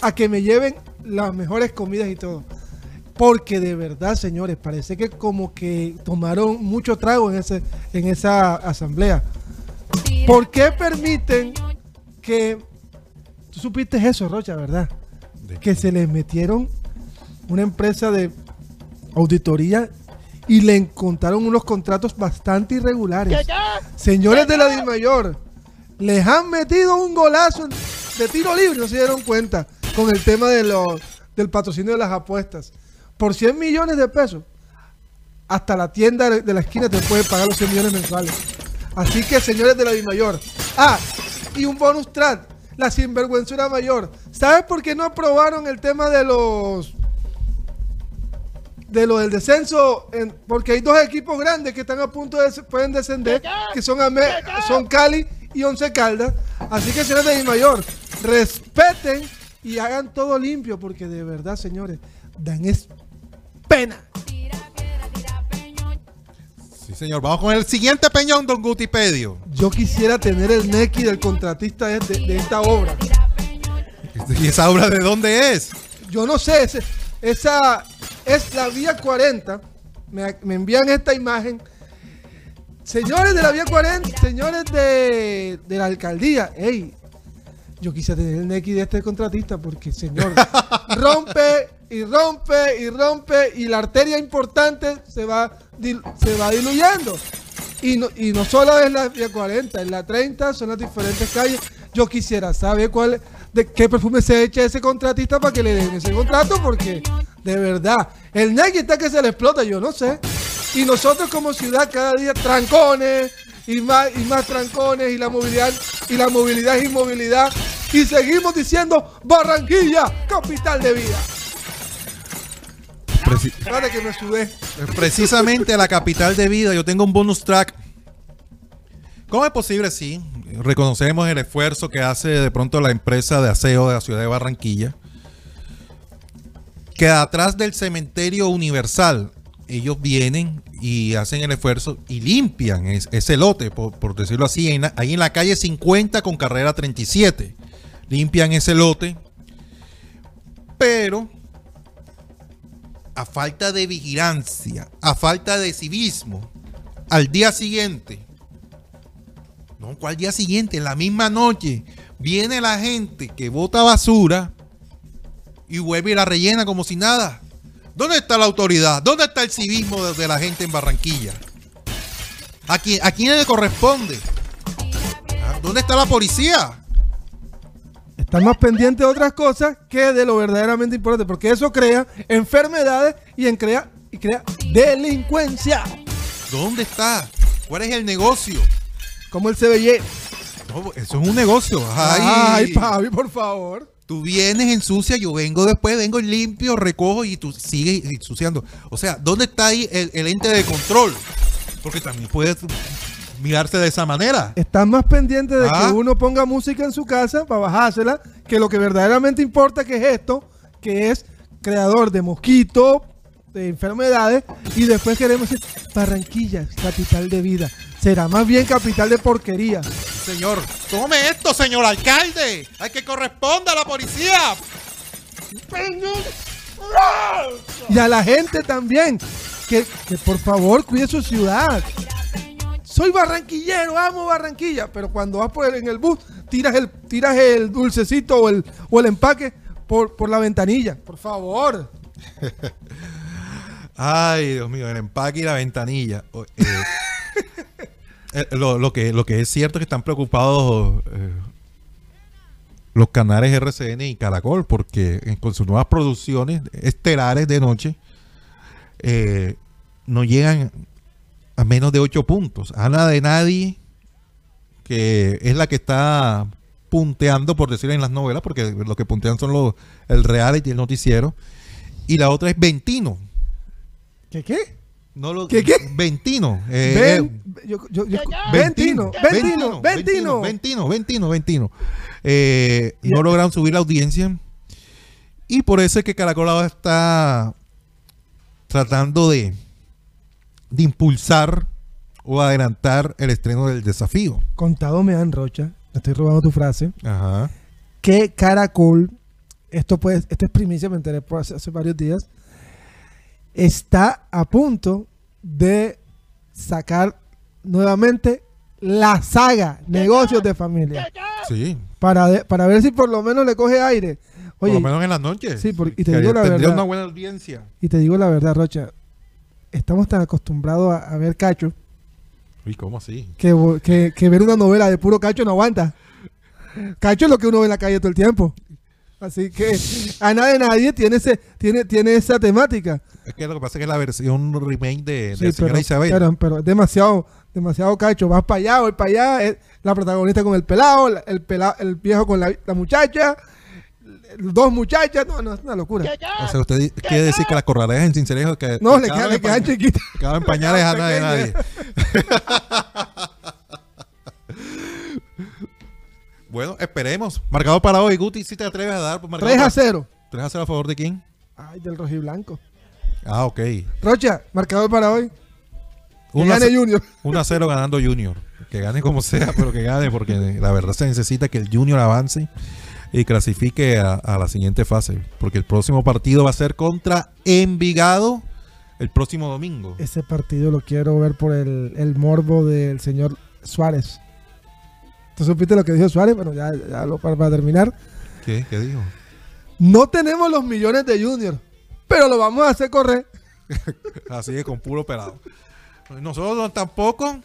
[SPEAKER 2] a que me lleven las mejores comidas y todo. Porque de verdad, señores, parece que como que tomaron mucho trago en, ese, en esa asamblea. ¿Por qué permiten que... Tú supiste eso, Rocha, ¿verdad?
[SPEAKER 1] ¿De
[SPEAKER 2] Que se les metieron una empresa de auditoría y le encontraron unos contratos bastante irregulares. Señores de la DIMAYOR, les han metido un golazo de tiro libre, no se dieron cuenta, con el tema de los, del patrocinio de las apuestas. Por 100 millones de pesos, hasta la tienda de la esquina te puede pagar los 100 millones mensuales. Así que, señores de la DIMAYOR. Ah, y un bonus track, la sinvergüenzura mayor. ¿Sabes por qué no aprobaron el tema de los de lo del descenso, en- porque hay dos equipos grandes que están a punto de pueden descender, que son, Ame- son Cali y Once Caldas. Así que señores de mayor, respeten y hagan todo limpio, porque de verdad, señores, dan es pena.
[SPEAKER 1] Sí, señor. Vamos con el siguiente peñón, don Gutipedio.
[SPEAKER 2] Yo quisiera tener el neki del contratista de, de- de esta obra.
[SPEAKER 1] ¿Y esa obra de dónde es?
[SPEAKER 2] Yo no sé, esa es la vía 40. Me, me envían esta imagen. Señores de la vía 40, señores de, de la alcaldía, ey, yo quise tener el neki de este contratista porque, señor, rompe y rompe y rompe y la arteria importante se va, se va diluyendo. Y no, y no solo es la vía 40, en la 30 son las diferentes calles. Yo quisiera saber cuál, de qué perfume se echa ese contratista para que le den ese contrato, porque de verdad, el neki está que se le explota, yo no sé. Y nosotros como ciudad cada día trancones y más y más trancones y la movilidad y la movilidad es inmovilidad y seguimos diciendo Barranquilla, capital de vida.
[SPEAKER 1] Preci-
[SPEAKER 2] Espérate que me sudé.
[SPEAKER 1] precisamente la capital de vida. Yo tengo un bonus track. ¿Cómo es posible? Sí, reconocemos el esfuerzo que hace de pronto la empresa de aseo de la ciudad de Barranquilla. Que atrás del cementerio universal, ellos vienen y hacen el esfuerzo y limpian es- ese lote, por, decirlo así, ahí en la calle 50 con carrera 37. Limpian ese lote. Pero a falta de vigilancia, a falta de civismo, al día siguiente, no, ¿cuál día siguiente? En la misma noche, viene la gente que bota basura y vuelve y la rellena como si nada. ¿Dónde está la autoridad? ¿Dónde está el civismo de, de la gente en Barranquilla? ¿A quién, ¿A quién le corresponde? ¿Ah? ¿Dónde está la policía?
[SPEAKER 2] Están más pendientes de otras cosas que de lo verdaderamente importante, porque eso crea enfermedades y, en crea, y crea delincuencia,
[SPEAKER 1] ¿Dónde está? ¿Cuál es el negocio?
[SPEAKER 2] como el CBY.
[SPEAKER 1] No, eso es un negocio. Ay,
[SPEAKER 2] Ay, por favor.
[SPEAKER 1] Tú vienes, ensucia, yo vengo después, vengo limpio, recojo y tú sigues ensuciando. O sea, ¿dónde está ahí el, el ente de control? Porque también puedes mirarse de esa manera.
[SPEAKER 2] Están más pendientes de
[SPEAKER 1] Ah.
[SPEAKER 2] que uno ponga música en su casa para bajársela, que lo que verdaderamente importa que es esto, que es creador de mosquitos, de enfermedades, y después queremos decir, Barranquilla, capital de vida. Será más bien capital de porquería.
[SPEAKER 1] Señor, tome esto, señor alcalde. Hay que corresponda a la policía.
[SPEAKER 2] Y a la gente también, que, que por favor cuide su ciudad. Soy barranquillero, amo Barranquilla, pero cuando vas por el- en el bus, tiras el, tiras el dulcecito o el, o el empaque por, por la ventanilla. Por favor.
[SPEAKER 1] Ay, Dios mío, el empaque y la ventanilla. Eh, eh, lo, que, lo que es cierto es que están preocupados eh, los canales RCN y Caracol porque eh, con sus nuevas producciones estelares de noche no llegan a menos de 8 puntos. Ana de Nadie, que es la que está punteando, por decirlo en las novelas, porque lo que puntean son los, el reality y el noticiero. Y la otra es Ventino.
[SPEAKER 2] ¿Qué qué?
[SPEAKER 1] No lo,
[SPEAKER 2] ¿Qué, qué?
[SPEAKER 1] Ventino. eh,
[SPEAKER 2] Ven, yo- yo- yo-
[SPEAKER 1] Ventino,
[SPEAKER 2] Ventino, Ventino, Ventino.
[SPEAKER 1] Ventino, Ventino, Ventino. Eh, no lograron subir la audiencia. Y por eso es que Caracol ahora está tratando de, de impulsar o adelantar el estreno del desafío.
[SPEAKER 2] Contado me dan rocha, me estoy robando tu frase,
[SPEAKER 1] Ajá.
[SPEAKER 2] que Caracol esto, puede, esto es primicia, me enteré por hace, hace varios días, está a punto de sacar nuevamente la saga Negocios de Familia.
[SPEAKER 1] Sí,
[SPEAKER 2] Para, de- para ver si por lo menos le coge aire.
[SPEAKER 1] por lo menos en las noches.
[SPEAKER 2] Sí, porque- y te
[SPEAKER 1] Que
[SPEAKER 2] digo la verdad.
[SPEAKER 1] una buena audiencia.
[SPEAKER 2] y te digo la verdad, Rocha, estamos tan acostumbrados a, a ver cacho
[SPEAKER 1] Uy, ¿cómo así?
[SPEAKER 2] que, que ver una novela de puro cacho no aguanta. Cacho es lo que uno ve en la calle todo el tiempo. Así que a nadie, nadie tiene, ese, tiene, tiene esa temática.
[SPEAKER 1] Es que lo que pasa es que es la versión remake de, de
[SPEAKER 2] Sí,
[SPEAKER 1] la señora
[SPEAKER 2] pero,
[SPEAKER 1] Isabel.
[SPEAKER 2] pero, pero es demasiado, demasiado cacho. Vas para allá, voy para allá. es la protagonista con el pelado, la- el, pelado, el viejo con la, la muchacha, dos muchachas. No, no, es una locura.
[SPEAKER 1] O sea, usted quiere decir que las corralejas en Cincelejo que
[SPEAKER 2] No,
[SPEAKER 1] que
[SPEAKER 2] le,
[SPEAKER 1] vez
[SPEAKER 2] le quedan
[SPEAKER 1] pañales-
[SPEAKER 2] chiquitas.
[SPEAKER 1] cada vez pañales a nadie, nadie. Bueno, esperemos. Marcador para hoy. Guti, si te atreves a dar pues, marcador
[SPEAKER 2] 3 a
[SPEAKER 1] para-
[SPEAKER 2] 0.
[SPEAKER 1] 3 a 0 a favor de quién?
[SPEAKER 2] Ay, del rojiblanco.
[SPEAKER 1] Ah, ok.
[SPEAKER 2] Rocha, marcador para hoy. Que
[SPEAKER 1] 1 a,
[SPEAKER 2] gane Junior.
[SPEAKER 1] 1 a 0 ganando Junior. Que gane como sea, pero que gane, porque la verdad se necesita que el Junior avance y clasifique a, a la siguiente fase. Porque el próximo partido va a ser contra Envigado el próximo domingo.
[SPEAKER 2] Ese partido lo quiero ver por el, el morbo del señor Suárez. ¿Tú supiste lo que dijo Suárez? Bueno, ya, ya lo para, para terminar.
[SPEAKER 1] ¿Qué? ¿Qué dijo?
[SPEAKER 2] No tenemos los millones de Junior, pero lo vamos a hacer correr.
[SPEAKER 1] Así es, con puro pelado. Nosotros tampoco.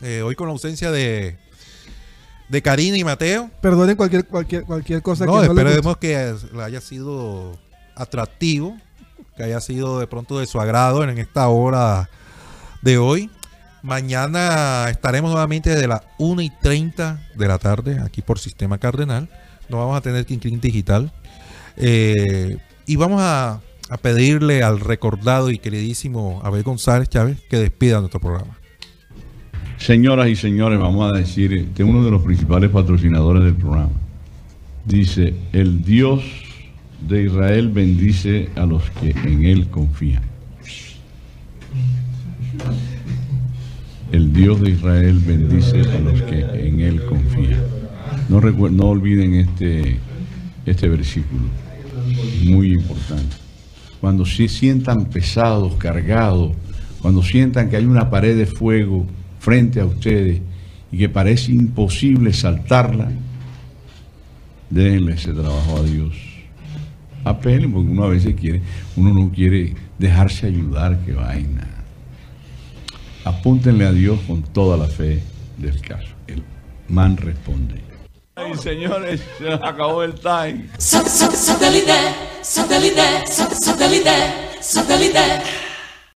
[SPEAKER 1] eh, hoy con la ausencia de, de Karina y Mateo.
[SPEAKER 2] Perdonen cualquier, cualquier, cualquier cosa
[SPEAKER 1] No,
[SPEAKER 2] que no
[SPEAKER 1] esperemos que le haya sido atractivo, que haya sido de pronto de su agrado en esta hora de hoy. Mañana estaremos nuevamente de las 1 y 30 de la tarde aquí por Sistema Cardenal. No vamos a tener King Digital. Eh, y vamos a, a pedirle al recordado y queridísimo Abel González Chávez que despida nuestro programa.
[SPEAKER 4] Señoras y señores, vamos a decir que uno de los principales patrocinadores del programa dice, el Dios de Israel bendice a los que en Él confían. El Dios de Israel bendice a los que en Él confían. No, no olviden este, este versículo, muy importante. Cuando se sientan pesados, cargados, cuando sientan que hay una pared de fuego frente a ustedes y que parece imposible saltarla, déjenle ese trabajo a Dios. Apelen, porque uno a veces quiere, uno no quiere dejarse ayudar, que vaina. Apúntenle a Dios con toda la fe del caso. El man responde. Ay, señores, se acabó el time.